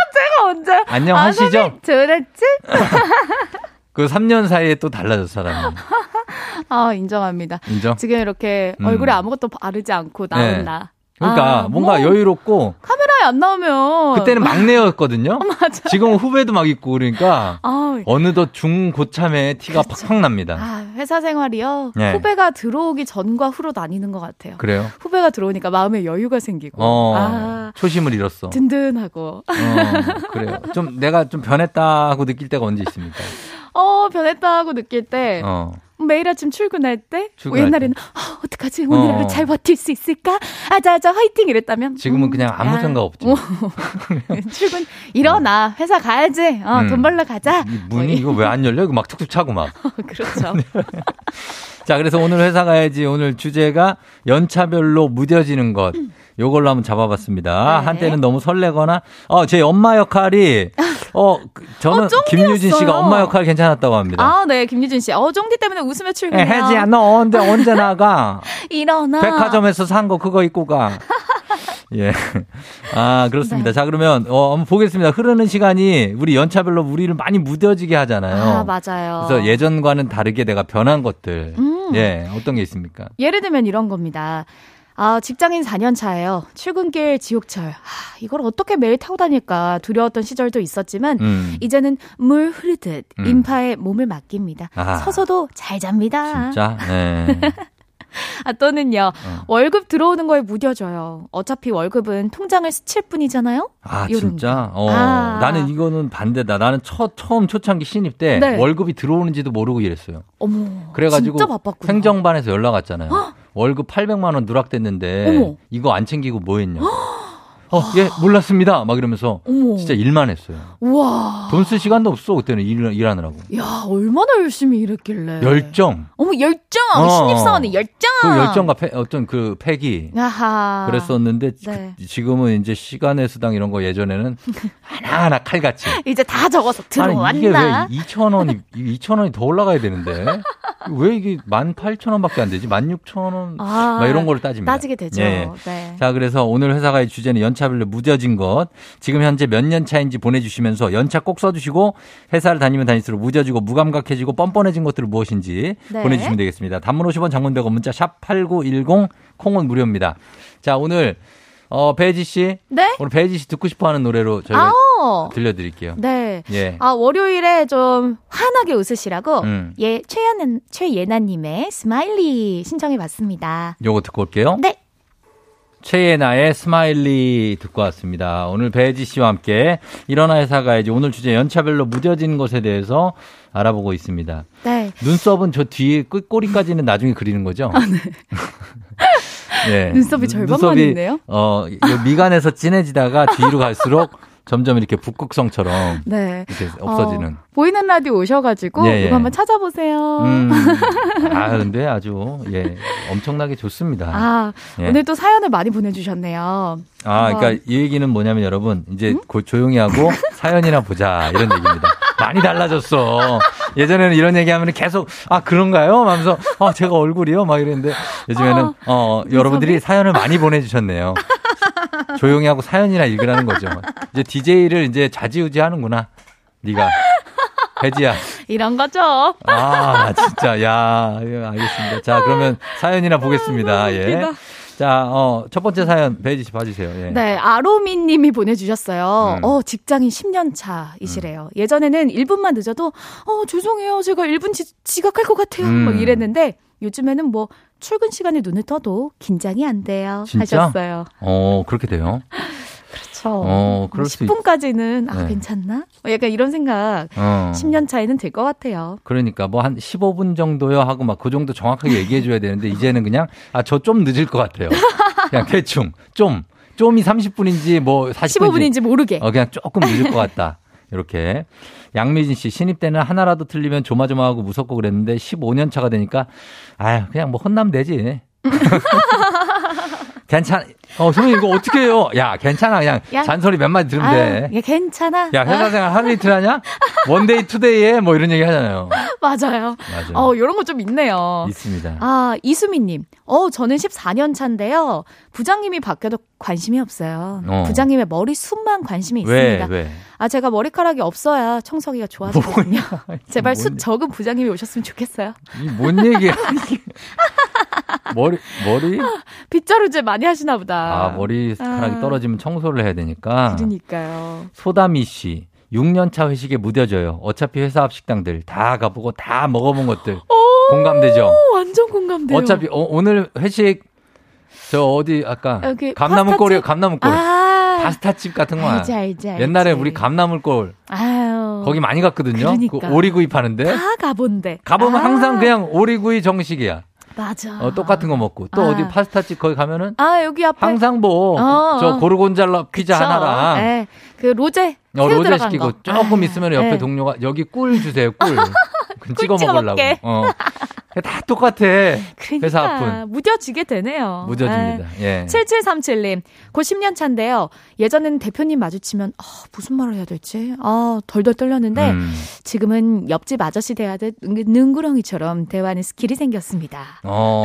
남자. 안녕하시죠? 아, 저랬지? 그 3년 사이에 또 달라졌어, 사람이. 아, 인정합니다. 인정? 지금 이렇게 음. 얼굴에 아무것도 바르지 않고 나온 네. 나. 그러니까 아, 뭔가 뭐 여유롭고 카메라에 안 나오면 그때는 막내였거든요. 맞아. 지금은 후배도 막 있고 그러니까 아, 어느덧 중고참의 티가 팍팍 납니다. 아, 회사 생활이요. 네. 후배가 들어오기 전과 후로 나뉘는 것 같아요. 그래요? 후배가 들어오니까 마음에 여유가 생기고. 어, 아, 초심을 잃었어. 든든하고. 어, 그래요. 좀 내가 좀 변했다고 느낄 때가 언제 있습니까? 어, 변했다고 느낄 때. 어. 매일 아침 출근할 때 출근할 옛날에는 아, 어떡하지 오늘 어. 하루 잘 버틸 수 있을까 아자아자 화이팅 이랬다면 지금은 그냥 아무 야. 생각 없지. 어. 출근 일어나 회사 가야지 어, 음. 돈 벌러 가자 이 문이 이거 왜 안 열려? 이거 막 툭툭 차고 막. 그렇죠 자, 그래서 오늘 회사 가야지 오늘 주제가 연차별로 무뎌지는 것. 요걸로 한번 잡아봤습니다. 네. 한때는 너무 설레거나, 어, 제 엄마 역할이, 어, 그, 저는 어. 김유진 씨가 엄마 역할 괜찮았다고 합니다. 아 네 김유진 씨 어 쫑디 때문에 웃으며 예, 출근해요 혜지야, 너 언제, 언제 나가? 일어나 백화점에서 산 거 그거 입고 가. 예. 아, 그렇습니다. 네. 자, 그러면, 어, 한번 보겠습니다. 흐르는 시간이 우리 연차별로 우리를 많이 무뎌지게 하잖아요. 아 맞아요 그래서 예전과는 다르게 내가 변한 것들. 음. 예, 어떤 게 있습니까? 예를 들면 이런 겁니다. 아, 직장인 4년 차예요. 출근길 지옥철. 아, 이걸 어떻게 매일 타고 다닐까 두려웠던 시절도 있었지만 음. 이제는 물 흐르듯 음. 인파에 몸을 맡깁니다. 아. 서서도 잘 잡니다. 진짜? 네. 아, 또는요. 어. 월급 들어오는 거에 무뎌져요. 어차피 월급은 통장을 스칠 뿐이잖아요. 아, 진짜? 어, 아. 나는 이거는 반대다. 나는 첫, 처음 초창기 신입 때 네. 월급이 들어오는지도 모르고 일했어요. 어머. 그래가지고. 행정반에서 연락 왔잖아요. 월급 800만 원 누락됐는데 어머. 이거 안 챙기고 뭐 했냐. 어, 예, 몰랐습니다. 막 이러면서 어머. 진짜 일만 했어요. 우와. 돈 쓸 시간도 없어, 그때는 일, 일하느라고. 야, 얼마나 열심히 일했길래. 열정. 어머, 열정! 어. 신입사원의 열정! 그 열정과 패, 어떤 그 패기. 아하. 그랬었는데 네. 그- 지금은 이제 시간의 수당 이런 거 예전에는 하나하나 칼같이. 이제 다 적어서 들어왔나? 아니, 이게 왜 2천 원이 2천 원이 더 올라가야 되는데 왜 이게 18,000원밖에 안 되지? 16,000원 아, 막 이런 걸로 따집니다. 따지게 되죠. 예. 네. 자, 그래서 오늘 회사가의 주제는 연차 별로 무뎌진 것. 지금 현재 몇 년 차인지 보내주시면서 연차 꼭 써주시고 회사를 다니면 다닐수록 무뎌지고 무감각해지고 뻔뻔해진 것들은 무엇인지 네. 보내주시면 되겠습니다. 단문 50원 장문 100원 문자 샵 8910 콩은 무료입니다. 자, 오늘 어, 배지 씨. 네? 오늘 배지 씨 듣고 싶어 하는 노래로 저희가 아오. 들려드릴게요. 네. 예. 아, 월요일에 좀 환하게 웃으시라고 음. 예, 최예나, 최예나님의 Smiley 신청해 봤습니다. 요거 듣고 올게요. 네. 최예나의 Smiley 듣고 왔습니다. 오늘 배지 씨와 함께 일어나 회사 가야지 오늘 주제 연차별로 무뎌진 것에 대해서 알아보고 있습니다. 네. 눈썹은 저 뒤에 끝 꼬리까지는 나중에 그리는 거죠? 네. 아, 눈썹이 절반만 있네요? 어, 이 미간에서 진해지다가 뒤로 갈수록 점점 이렇게 북극성처럼 네. 이렇게 없어지는. 어, 보이는 라디오 오셔가지고 예, 예. 이거 한번 찾아보세요. 음. 아, 근데 아주, 예, 엄청나게 좋습니다. 아, 예. 오늘 또 사연을 많이 보내주셨네요. 아, 한번. 그러니까 이 얘기는 뭐냐면 여러분 이제 곧 조용히 하고 사연이나 보자 이런 얘기입니다. 많이 달라졌어. 예전에는 이런 얘기하면 계속 아 그런가요? 하면서 아 제가 얼굴이요? 막 이랬는데 요즘에는 어, 어 여러분들이 사연을 많이 보내주셨네요. 조용히 하고 사연이나 읽으라는 거죠. 이제 DJ를 이제 좌지우지 하는구나. 네가 배지야. 이런 거죠. 아 진짜 야 예, 알겠습니다. 자 그러면 사연이나 보겠습니다. 예. 자, 어, 첫 번째 사연 배지 씨 봐주세요. 예. 네, 아로미 님이 보내주셨어요. 음. 어, 직장인 10년 차이시래요. 예전에는 1분만 늦어도, 어, 죄송해요. 제가 1분 지, 지각할 것 같아요. 음. 막 이랬는데, 요즘에는 뭐, 출근 시간에 눈을 떠도 긴장이 안 돼요. 진짜? 하셨어요. 어, 그렇게 돼요? 그렇죠. 어, 그럴 수 있- 10분까지는, 아, 네. 괜찮나? 어, 약간 이런 생각, 어. 10년 차이는 될것 같아요. 그러니까 뭐 한 15분 정도요 하고 막 그 정도 정확하게 얘기해 줘야 되는데 이제는 그냥 아, 저 좀 늦을 것 같아요. 그냥 대충 좀. 좀이 30분인지 뭐 40분인지 15분인지 모르게. 어, 그냥 조금 늦을 것 같다. 이렇게. 양미진 씨, 신입 때는 하나라도 틀리면 조마조마하고 무섭고 그랬는데 15년 차가 되니까, 아유, 그냥 뭐 혼나면 되지. 괜찮, 어, 선생님 이거 어떻게 해요? 야, 괜찮아. 그냥 야. 잔소리 몇 마디 들으면 아유, 돼. 예, 괜찮아. 야, 회사 아, 생활 하루 이틀 하냐? one day two day에 뭐 이런 얘기 하잖아요. 맞아요. 맞아요. 어, 요런 거 좀 있네요. 있습니다. 아, 이수미님. 어, 저는 14년 차인데요. 부장님이 바뀌어도 관심이 없어요. 어. 부장님의 머리 숱만 관심이 왜, 있습니다. 왜? 아, 제가 머리카락이 없어야 청소하기가 좋아지거든요. 제발 뭔숱 적은 부장님이 오셨으면 좋겠어요. 이뭔 얘기야? 머리, 머리? 빗자루질 많이 하시나 보다. 아, 머리카락이 아. 떨어지면 청소를 해야 되니까. 그러니까요. 소다미 씨. 6년차 회식에 무뎌져요. 어차피 회사 앞 식당들 다 가보고 다 먹어본 것들. 공감되죠? 오, 완전 공감돼요. 어차피 어, 오늘 회식 저 어디 아까 여기 감나물골이요 파스타집? 감나물골 아, 파스타집 같은 거 알지, 알지, 알지. 옛날에 우리 감나물골 아유. 거기 많이 갔거든요 그러니까. 그 오리구이 파는데 다 가본데. 가보면 아, 항상 그냥 오리구이 정식이야 맞아. 어, 똑같은 거 먹고 또 아. 어디 파스타집 거기 가면은 아, 여기 앞에. 항상 뭐저 어, 어. 고르곤졸라 피자 그쵸? 하나랑 예, 그 로제. 어, 로제 시키고 거. 조금 아, 있으면 옆에 예. 동료가 여기 꿀 주세요 꿀 찍어 찍어 먹으려고. 어. 다 똑같아 그러니까 회사 앞은 무뎌지게 되네요. 무뎌집니다 예. 7737님, 곧 10년 차인데요. 예전에는 대표님 마주치면, 아, 무슨 말을 해야 될지, 아, 덜덜 떨렸는데, 음. 지금은 옆집 아저씨 대하듯 능- 능구렁이처럼 대화하는 스킬이 생겼습니다. 어,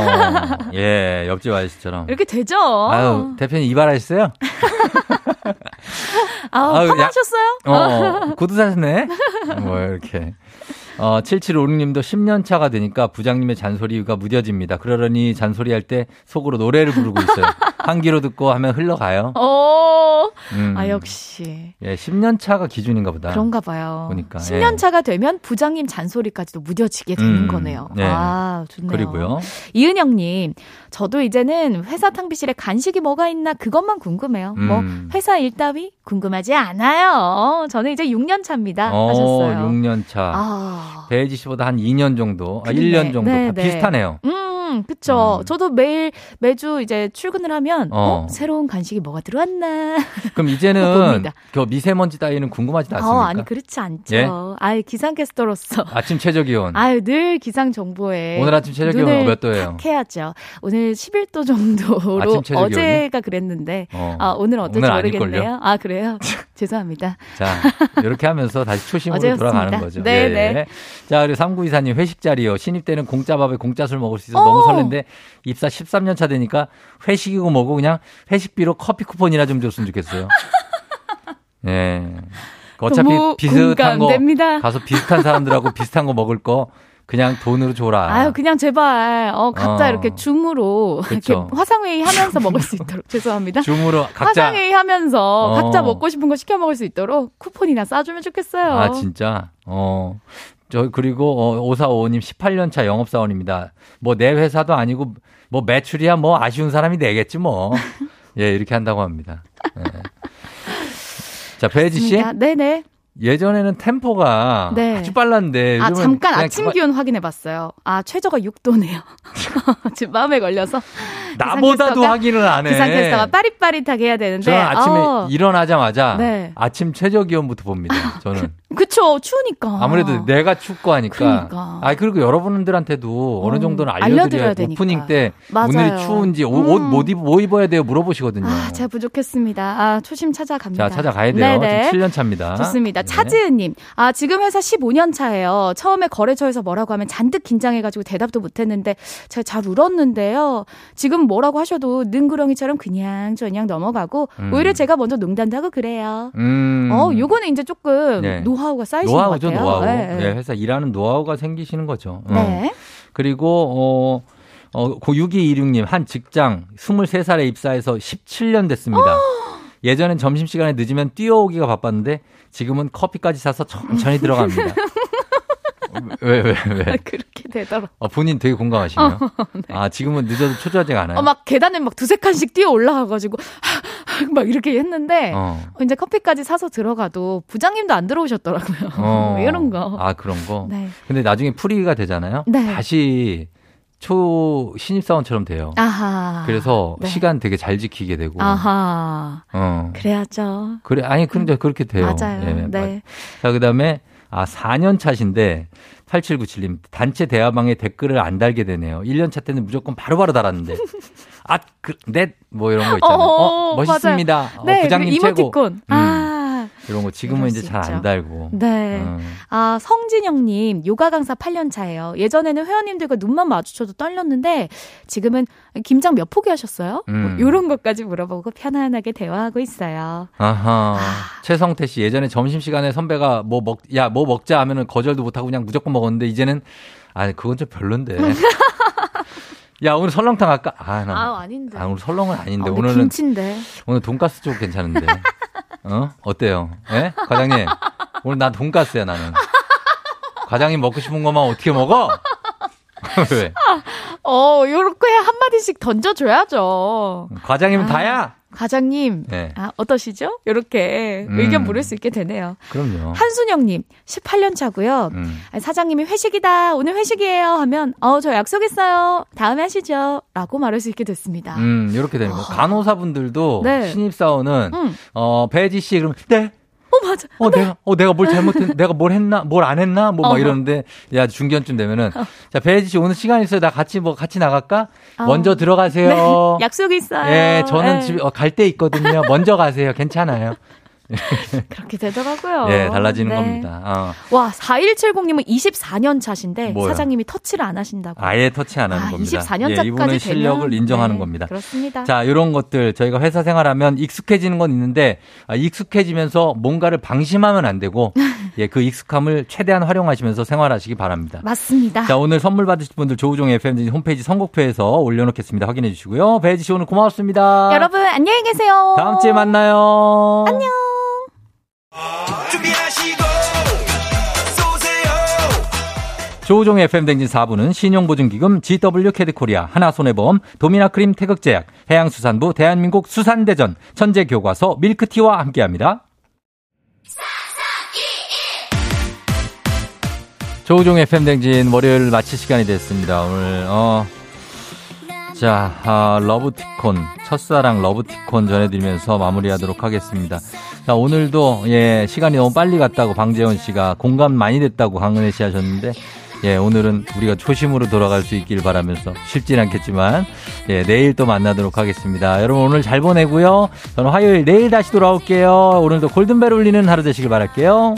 예, 옆집 아저씨처럼. 이렇게 되죠? 아유, 대표님 이발하셨어요? 아우, 아유, 야- 파마하셨어요? 어, 구두 사셨네? 뭐, 이렇게. 어, 7756님도 10년 차가 되니까 부장님의 잔소리가 무뎌집니다. 그러려니 잔소리할 때 속으로 노래를 부르고 있어요. 한 귀로 듣고 하면 흘러가요. 어, 음. 아, 역시. 예, 10년 차가 기준인가 보다. 그런가 봐요. 보니까, 10년 예. 차가 되면 부장님 잔소리까지도 무뎌지게 되는 음, 거네요. 예. 아, 좋네요. 그리고요. 이은영님, 저도 이제는 회사 탕비실에 간식이 뭐가 있나 그것만 궁금해요. 뭐 음. 회사 일 따위 궁금하지 않아요. 저는 이제 6년 차입니다. 어, 하셨어요. 6년 차. 아, 배지 씨보다 한 2년 정도, 아, 그러네. 1년 정도. 네, 다 네. 비슷하네요. 음, 그쵸. 저도 매일, 매주 이제 출근을 하면, 어, 어. 새로운 간식이 뭐가 들어왔나. 그럼 이제는. 그 미세먼지 따위는 궁금하지 어, 않습니까? 아니, 그렇지 않죠. 예? 아예 기상캐스터로서. 아침 최저 기온. 아유, 늘 기상 정보에. 오늘 아침 최저 기온은 눈을 몇 도예요? 탁 해야죠. 오늘 11도 정도로 아침 최저 기온이? 어제가 그랬는데 어. 아, 오늘 어떨지 오늘 모르겠네요. 아, 그래요? 죄송합니다. 자, 이렇게 하면서 다시 초심으로 어제였습니다. 돌아가는 거죠. 네, 예. 네. 자, 그리고 3924님 회식 자리요. 신입 때는 공짜 밥에 공짜 술 먹을 수 있어서 오! 너무 설렌데 입사 13년 차 되니까 회식이고 뭐고 그냥 회식비로 커피 쿠폰이나 좀 줬으면 좋겠어요. 예. 어차피 너무 비슷한 거 공감됩니다. 가서 비슷한 사람들하고 비슷한 거 먹을 거 그냥 돈으로 줘라. 아유, 그냥 제발, 어, 각자 어. 이렇게 줌으로, 그쵸. 이렇게 화상회의 하면서 먹을 수 있도록. 죄송합니다. 줌으로 각자 화상회의 하면서 어. 각자 먹고 싶은 거 시켜 먹을 수 있도록 쿠폰이나 싸주면 좋겠어요. 아, 진짜? 어. 저, 그리고, 어, 5455님 18년 차 영업 사원입니다. 뭐, 내 회사도 아니고, 뭐, 매출이야 뭐, 아쉬운 사람이 내겠지 뭐. 예, 이렇게 한다고 합니다. 예. 자, 배지 씨. 맞습니다. 네네. 예전에는 템포가 네. 아주 빨랐는데. 아, 잠깐 아침 그만- 기온 확인해 봤어요. 아, 최저가 6도네요. 지금 마음에 걸려서. 나보다도 확인을 안 해. 기상캐스터가 빠릿빠릿하게 해야 되는데. 저는 아침에 어, 일어나자마자 네. 아침 최저 기온부터 봅니다. 저는. 그쵸, 추우니까. 아무래도 내가 춥고 하니까. 그러니까. 아 그리고 여러분들한테도 어, 느 정도는 알려드려야 알려드려야 되니까. 오프닝 때 맞아요. 오늘이 추운지 옷못 입, 뭐 입어야 돼요 물어보시거든요. 아, 제가 부족했습니다. 아, 초심 찾아갑니다. 자 찾아가야 돼요. 네네. 지금 7년 차입니다. 좋습니다. 네. 차지은님. 아, 지금 회사 15년 차예요. 처음에 거래처에서 뭐라고 하면 잔뜩 긴장해가지고 대답도 못했는데 제가 잘 울었는데요. 지금 뭐라고 하셔도 능구렁이처럼 그냥 저냥 넘어가고 음. 오히려 제가 먼저 농담도 하고 그래요. 음. 어, 요거는 이제 조금 네. 노하 우가 쌓이신 노하우죠 것 같아요. 노하우. 네. 네, 회사 일하는 노하우가 생기시는 거죠. 어. 네. 그리고 어. 어, 고 6226님, 한 직장 23살에 입사해서 17년 됐습니다. 예전엔 점심시간에 늦으면 뛰어오기가 바빴는데 지금은 커피까지 사서 천천히 들어갑니다. 왜, 왜, 왜? 그렇게 되더라. 어, 본인 되게 공감하시네요. 아, 지금은 늦어도 초조하지 않아요. 어, 막 계단에 막 두세 칸씩 뛰어 올라가가지고 막 이렇게 했는데 어. 이제 커피까지 사서 들어가도 부장님도 안 들어오셨더라고요. 어. 이런 거. 아, 그런 거? 네. 근데 나중에 풀이가 되잖아요. 네. 다시 초 신입사원처럼 돼요. 아하. 그래서 네. 시간 되게 잘 지키게 되고. 아하. 어. 그래야죠. 그래, 아니, 그런데 그렇게 돼요. 맞아요. 예, 네. 자, 그 다음에, 아, 4년 차신데, 8797님, 단체 대화방에 댓글을 안 달게 되네요. 1년 차 때는 무조건 바로바로 달았는데, 아, 그, 넷, 뭐 이런 거 있잖아요. 어, 어 멋있습니다. 어, 네, 부장님 이모티콘. 최고. 아. 음. 이런 거 지금은 이제 잘 안 달고. 네. 음. 아, 성진영님, 요가 강사 8년 차예요. 예전에는 회원님들과 눈만 마주쳐도 떨렸는데, 지금은 김장 몇 포기 하셨어요? 뭐 음. 뭐 요런 것까지 물어보고 편안하게 대화하고 있어요. 아하. 아. 최성태 씨, 예전에 점심시간에 선배가 뭐 먹, 야, 뭐 먹자 하면은 거절도 못하고 그냥 무조건 먹었는데, 이제는, 아, 그건 좀 별론데. 야 오늘 설렁탕 할까? 아, 나, 아 아닌데. 아 오늘 설렁은 아닌데 아, 오늘은 김치인데. 오늘 돈가스 쪽 괜찮은데. 어? 어때요? 예? 과장님. 오늘 난 돈가스야, 나는. 과장님 먹고 싶은 것만 어떻게 먹어? 왜? 어, 요렇게 한마디씩 던져줘야죠. 과장님은 아, 다야? 과장님, 네. 아, 어떠시죠? 요렇게 음. 의견 물을 수 있게 되네요. 그럼요. 한순영님, 18년 차고요. 음. 사장님이 회식이다, 오늘 회식이에요 하면, 어, 저 약속 있어요. 다음에 하시죠. 라고 말할 수 있게 됐습니다. 음, 이렇게 되는 거. 어. 간호사분들도 네. 신입사원은, 음. 어, 배지 씨, 그러면, 네, 어 맞아. 어 네. 내가 어 내가 뭘 잘못했 내가 뭘 했나 뭘 안 했나 뭐 막 이러는데 야 중견쯤 되면은 어. 자 배혜지 씨 오늘 시간 있어요 나 같이 뭐 같이 나갈까? 어. 먼저 들어가세요. 네, 약속 있어요. 예 저는 네. 집갈때 어, 있거든요. 먼저 가세요. 괜찮아요. 그렇게 되더라고요. 예, 달라지는 네. 겁니다. 어. 와, 4170님은 24년 차신데 뭐요? 사장님이 터치를 안 하신다고. 아예 터치 안 하는 아, 겁니다. 24년 차까지 예, 이분의 실력을 인정하는 네, 겁니다. 그렇습니다. 자, 이런 것들 저희가 회사 생활하면 익숙해지는 건 있는데 아, 익숙해지면서 뭔가를 방심하면 안 되고 예, 그 익숙함을 최대한 활용하시면서 생활하시기 바랍니다. 맞습니다. 자, 오늘 선물 받으실 분들 조우종 FM 홈페이지 선곡표에서 올려놓겠습니다. 확인해 주시고요. 배지 씨 오늘 고맙습니다. 여러분 안녕히 계세요. 다음 주에 만나요. 안녕. 조우종의 FM댕진 4부는 신용보증기금 GW 캐드코리아, 하나손해보험, 도미나크림 태극제약, 해양수산부 대한민국 수산대전, 천재교과서 밀크티와 함께합니다. 조우종 FM댕진 월요일 마칠 시간이 됐습니다. 오늘 어 자, 아, 러브티콘, 첫사랑 러브티콘 전해드리면서 마무리하도록 하겠습니다. 자, 오늘도, 예, 시간이 너무 빨리 갔다고 방재원 씨가 공감 많이 됐다고 강은혜 씨 하셨는데, 예, 오늘은 우리가 초심으로 돌아갈 수 있길 바라면서 쉽진 않겠지만, 예, 내일 또 만나도록 하겠습니다. 여러분 오늘 잘 보내고요. 저는 화요일 내일 다시 돌아올게요. 오늘도 골든벨 울리는 하루 되시길 바랄게요.